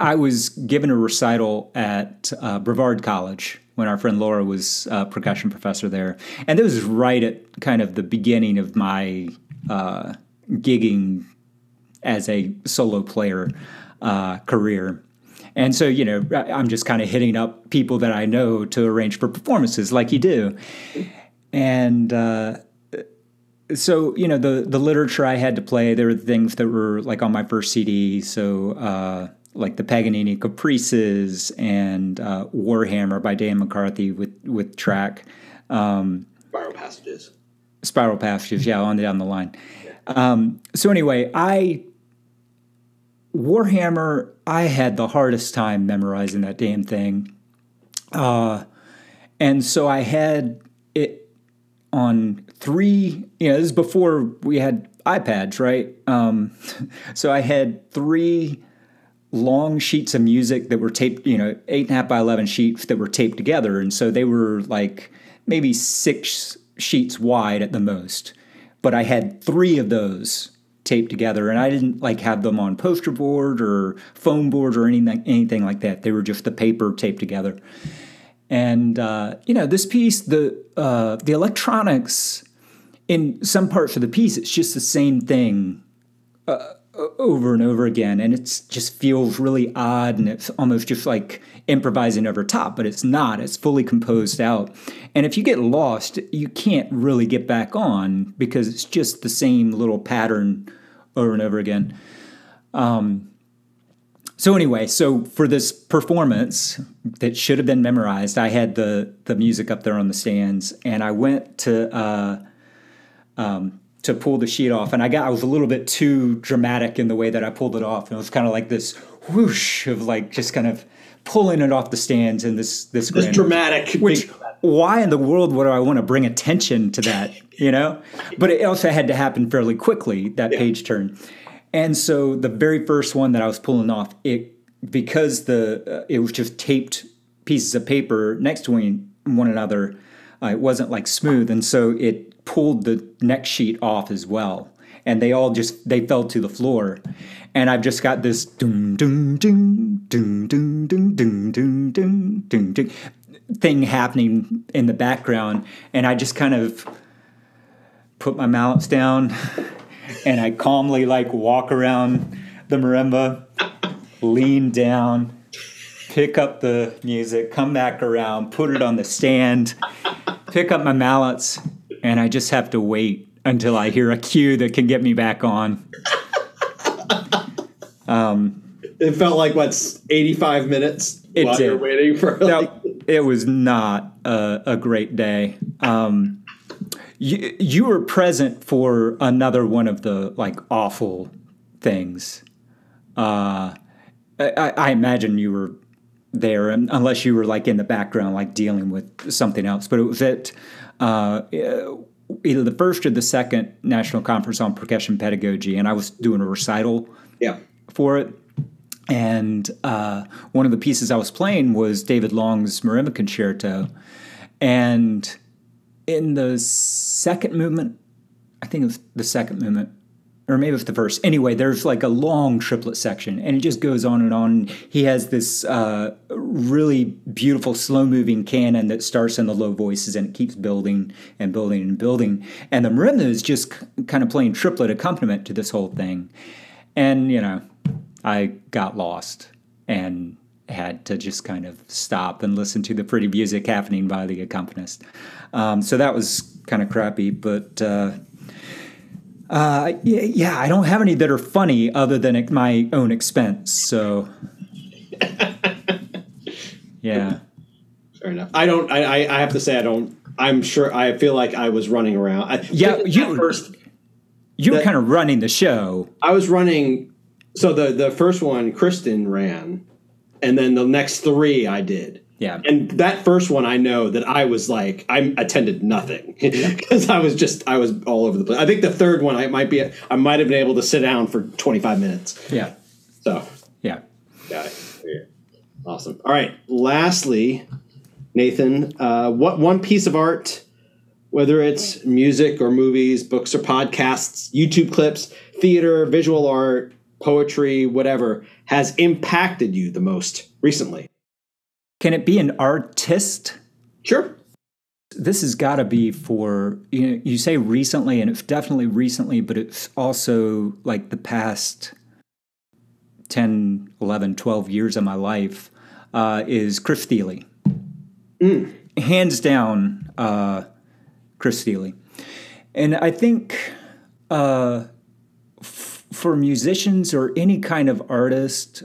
I was given a recital at uh, Brevard College when our friend Laura was a percussion professor there, and this was right at kind of the beginning of my uh, gigging as a solo player uh, career. And so, you know, I'm just kind of hitting up people that I know to arrange for performances like you do. And uh, so, you know, the, the literature I had to play, there were things that were like on my first CD. So, uh, like the Paganini Caprices and uh, Warhammer by Dan McCarthy with, with track. Um, Spiral Passages spiral passages, yeah, on down the line. Um, so anyway, I Warhammer, I had the hardest time memorizing that damn thing, uh, and so I had it on three. You know, this is before we had iPads, right? Um, *laughs* so I had three long sheets of music that were taped. You know, eight and a half by eleven sheets that were taped together, and so they were like maybe six sheets wide at the most. But I had three of those taped together, and I didn't like have them on poster board or foam board or anything anything like that. They were just the paper taped together. And uh, you know, this piece, the uh, the electronics in some parts of the piece, it's just the same thing uh, over and over again, and it just feels really odd, and it's almost just like improvising over top, but it's not. It's fully composed out. And if you get lost, you can't really get back on because it's just the same little pattern over and over again. Um, so anyway, so for this performance that should have been memorized, I had the the music up there on the stands, and I went to uh, um, to pull the sheet off, and I got I was a little bit too dramatic in the way that I pulled it off, and it was kind of like this whoosh of like just kind of pulling it off the stands in this this, this dramatic. Which big, why in the world would I want to bring attention to that? You know, but it also had to happen fairly quickly that yeah. page turn, and so the very first one that I was pulling off it because the uh, it was just taped pieces of paper next to one another. Uh, it wasn't like smooth, and so it pulled the next sheet off as well and they all just they fell to the floor and I've just got this doom doom doom doom doom doom doom doom doom doom thing happening in the background, and I just kind of put my mallets down, and I calmly like walk around the marimba, lean down, pick up the music, come back around, put it on the stand, pick up my mallets, and I just have to wait until I hear a cue that can get me back on. *laughs* It felt like what's 85 minutes It while did. you're waiting for like, No, it was not a, a great day. Um, you, you were present for another one of the like awful things. Uh, I, I imagine you were there, unless you were like in the background, like dealing with something else. But it was at uh, either the first or the second National Conference on Percussion Pedagogy, and I was doing a recital yeah. for it. And uh, one of the pieces I was playing was David Long's Marimba Concerto. And in the second movement, I think it was the second movement, or maybe it's the first. Anyway, there's like a long triplet section, and it just goes on and on. He has this uh, really beautiful slow moving canon that starts in the low voices and it keeps building and building and building. And the marimba is just kind of playing triplet accompaniment to this whole thing. And, you know, I got lost and had to just kind of stop and listen to the pretty music happening by the accompanist. Um, so that was kind of crappy, but uh, uh, yeah, yeah, I don't have any that are funny other than at my own expense. So, *laughs* yeah. Fair enough. I don't. I, I. I have to say, I don't. I'm sure. I feel like I was running around. I, Yeah, at you- first. You were kind of running the show. I was running. So the the first one, Kristen ran, and then the next three I did. Yeah. And that first one, I know that I was like, I attended nothing *laughs* because I was just, I was all over the place. I think the third one, I might be, I might have been able to sit down for 25 minutes. Yeah. So, Yeah. yeah, yeah. awesome. All right. Lastly, Nathan, uh, what one piece of art, whether it's music or movies, books or podcasts, YouTube clips, theater, visual art, poetry, whatever, has impacted you the most recently? Can it be an artist? Sure. this has got to be for you know you say recently and it's definitely recently but it's also like the past 10 11 12 years of my life uh, is chris Thile. hands down uh, chris Thile. and i think uh, f- for musicians or any kind of artist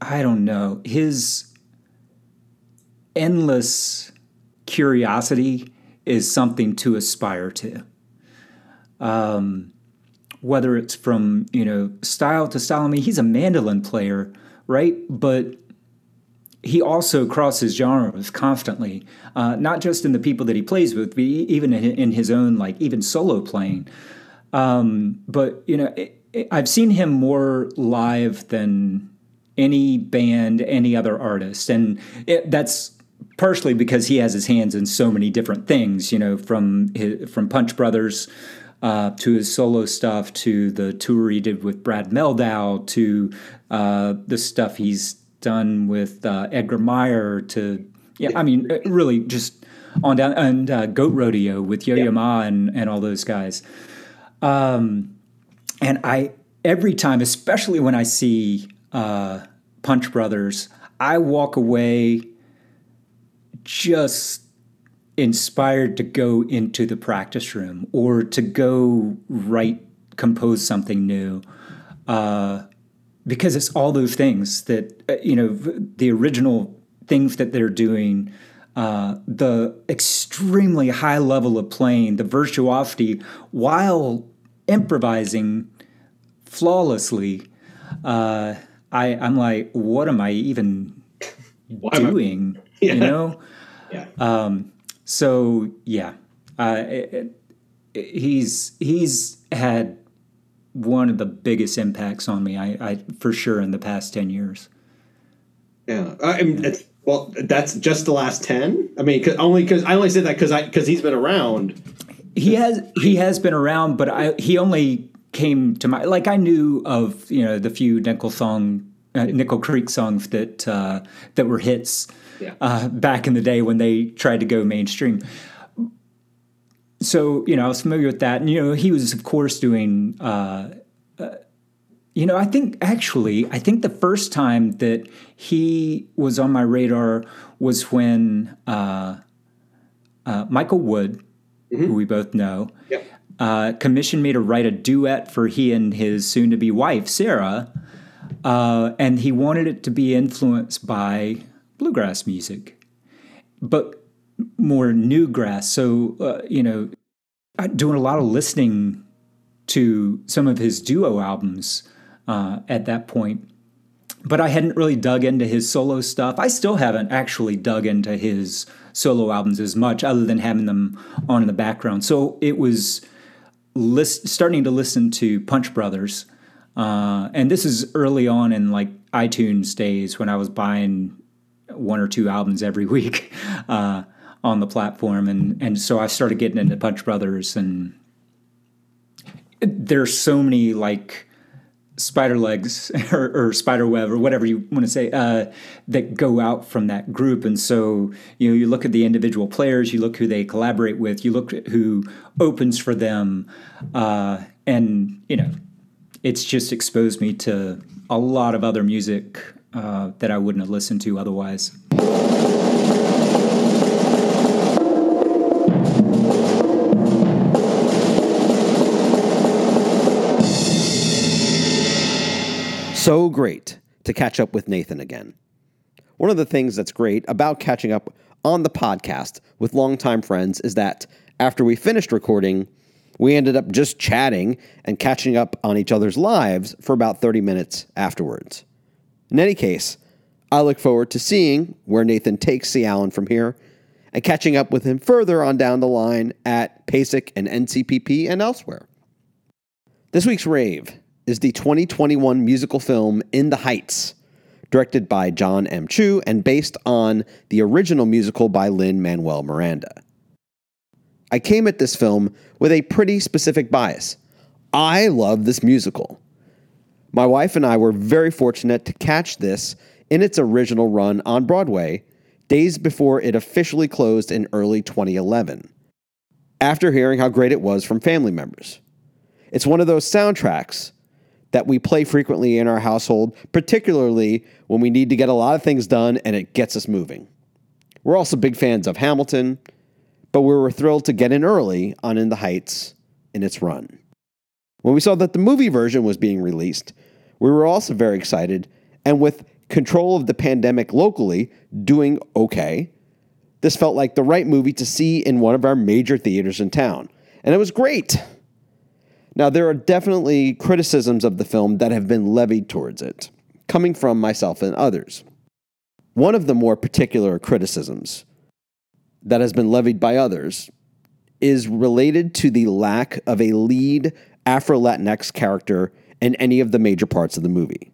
i don't know his endless curiosity is something to aspire to. Um, whether it's from you know style to style. I mean, he's a mandolin player, right? But he also crosses genres constantly, uh, not just in the people that he plays with, but even in in his own like even solo playing. Um, but you know, it, it, I've seen him more live than any band, any other artist, and it, that's partially because he has his hands in so many different things. You know, from his, from Punch Brothers uh, to his solo stuff to the tour he did with Brad Mehldau to uh, the stuff he's done with uh, Edgar Meyer to yeah, I mean, uh, really just on down and uh, Goat Rodeo with Yo Yo Ma and and all those guys. Um, and I every time, especially when I see uh, Punch Brothers, I walk away just inspired to go into the practice room or to go write, compose something new. Uh, because it's all those things that, uh, you know, the original things that they're doing, uh, the extremely high level of playing, the virtuosity, while improvising flawlessly. Uh, I, I'm like, what am I even doing? *laughs* You know? Yeah. Um, so yeah, uh, it, it, he's he's had one of the biggest impacts on me. I, I for sure in the past ten years. Yeah, I mean, it's, well, that's just the last ten. I mean, 'cause- only because I only said that because I because he's been around. He has he has been around, but I he only came to my like I knew of you know the few Nickel song uh, Nickel Creek songs that uh, that were hits Yeah. uh, back in the day when they tried to go mainstream. So you know I was familiar with that, and you know he was of course doing uh, uh, You know, I think actually, I think the first time that he was on my radar was when uh, uh, Michael Wood, mm-hmm. who we both know, yep. uh, commissioned me to write a duet for he and his soon to be wife, Sarah. Uh, and he wanted it to be influenced by bluegrass music, but more new grass. So, uh, you know, doing a lot of listening to some of his duo albums uh, at that point. But I hadn't really dug into his solo stuff. I still haven't actually dug into his solo albums as much, other than having them on in the background. So it was list, starting to listen to Punch Brothers. Uh, and this is early on in like iTunes days when I was buying one or two albums every *laughs* week uh, on the platform, and and so I started getting into Punch Brothers, and there's so many like spider legs *laughs* or, or, spider web or whatever you want to say uh, that go out from that group. And so you know you look at the individual players you look who they collaborate with you look at who opens for them uh, and you know it's just exposed me to a lot of other music uh, that i wouldn't have listened to otherwise so great to catch up with Nathan again. One of the things that's great about catching up on the podcast with longtime friends is that after we finished recording, we ended up just chatting and catching up on each other's lives for about 30 minutes afterwards. In any case, I look forward to seeing where Nathan takes C. Alan from here and catching up with him further on down the line at PASIC and NCPP and elsewhere. This week's rave is the 2021 musical film In the Heights, directed by John M. Chu and based on the original musical by Lin Manuel Miranda. I came at this film with a pretty specific bias. I love this musical. My wife and I were very fortunate to catch this in its original run on Broadway days before it officially closed in early 2011, after hearing how great it was from family members. It's one of those soundtracks that we play frequently in our household, particularly when we need to get a lot of things done and it gets us moving. We're also big fans of Hamilton, but we were thrilled to get in early on In the Heights in its run. When we saw that the movie version was being released, we were also very excited, and with control of the pandemic locally doing okay, this felt like the right movie to see in one of our major theaters in town. And it was great. Now, there are definitely criticisms of the film that have been levied towards it, coming from myself and others. One of the more particular criticisms that has been levied by others is related to the lack of a lead Afro Latinx character in any of the major parts of the movie.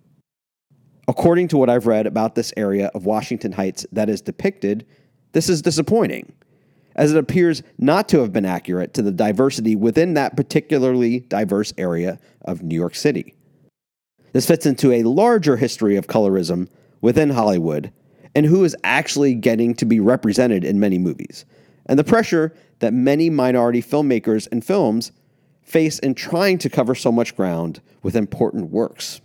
According to what I've read about this area of Washington Heights that is depicted, this is disappointing as it appears not to have been accurate to the diversity within that particularly diverse area of New York City. This fits into a larger history of colorism within Hollywood and who is actually getting to be represented in many movies, and the pressure that many minority filmmakers and films face in trying to cover so much ground with important works.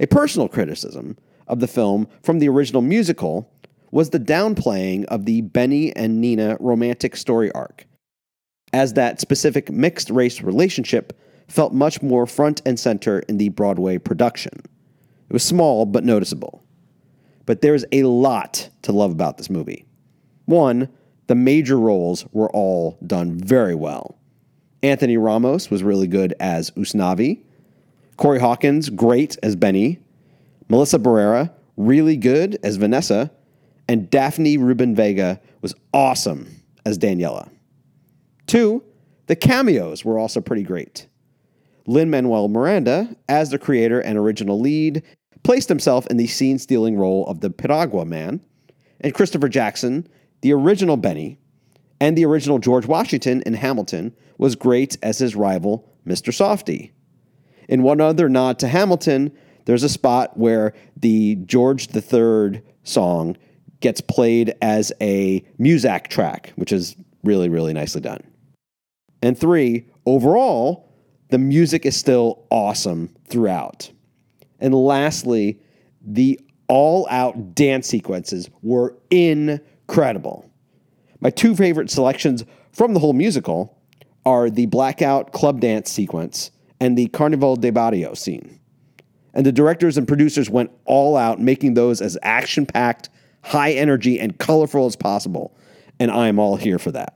A personal criticism of the film from the original musical was the downplaying of the Benny and Nina romantic story arc, as that specific mixed race relationship felt much more front and center in the Broadway production. It was small but noticeable. But there's a lot to love about this movie. One, the major roles were all done very well. Anthony Ramos was really good as Usnavi. Corey Hawkins, great as Benny. Melissa Barrera, really good as Vanessa and Daphne Rubin Vega was awesome as Daniela. Two, the cameos were also pretty great. Lin Manuel Miranda, as the creator and original lead, placed himself in the scene stealing role of the Piragua Man, and Christopher Jackson, the original Benny, and the original George Washington in Hamilton, was great as his rival, Mr. Softy. In one other nod to Hamilton, there's a spot where the George III song gets played as a Muzak track, which is really, really nicely done. And three, overall, the music is still awesome throughout. And lastly, the all out dance sequences were incredible. My two favorite selections from the whole musical are the blackout club dance sequence and the Carnival de Barrio scene. And the directors and producers went all out, making those as action packed, high energy, and colorful as possible. And I am all here for that.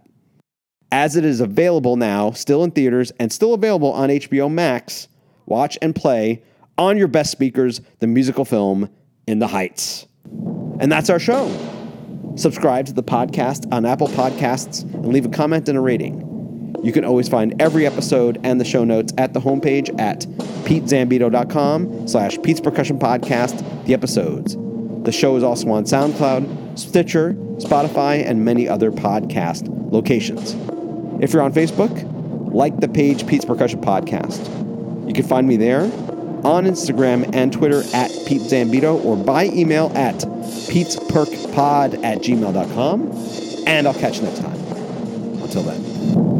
As it is available now, still in theaters, and still available on HBO Max, watch and play on your best speakers the musical film In the Heights. And that's our show. Subscribe to the podcast on Apple Podcasts and leave a comment and a rating. You can always find every episode and the show notes at the homepage at petezambito.com slash Pete's Percussion Podcast, the episodes. The show is also on SoundCloud, Stitcher, Spotify, and many other podcast locations. If you're on Facebook, like the page Pete's Percussion Podcast. You can find me there on Instagram and Twitter at Pete Zambito or by email at petesperkpod at gmail.com. And I'll catch you next time. Until then.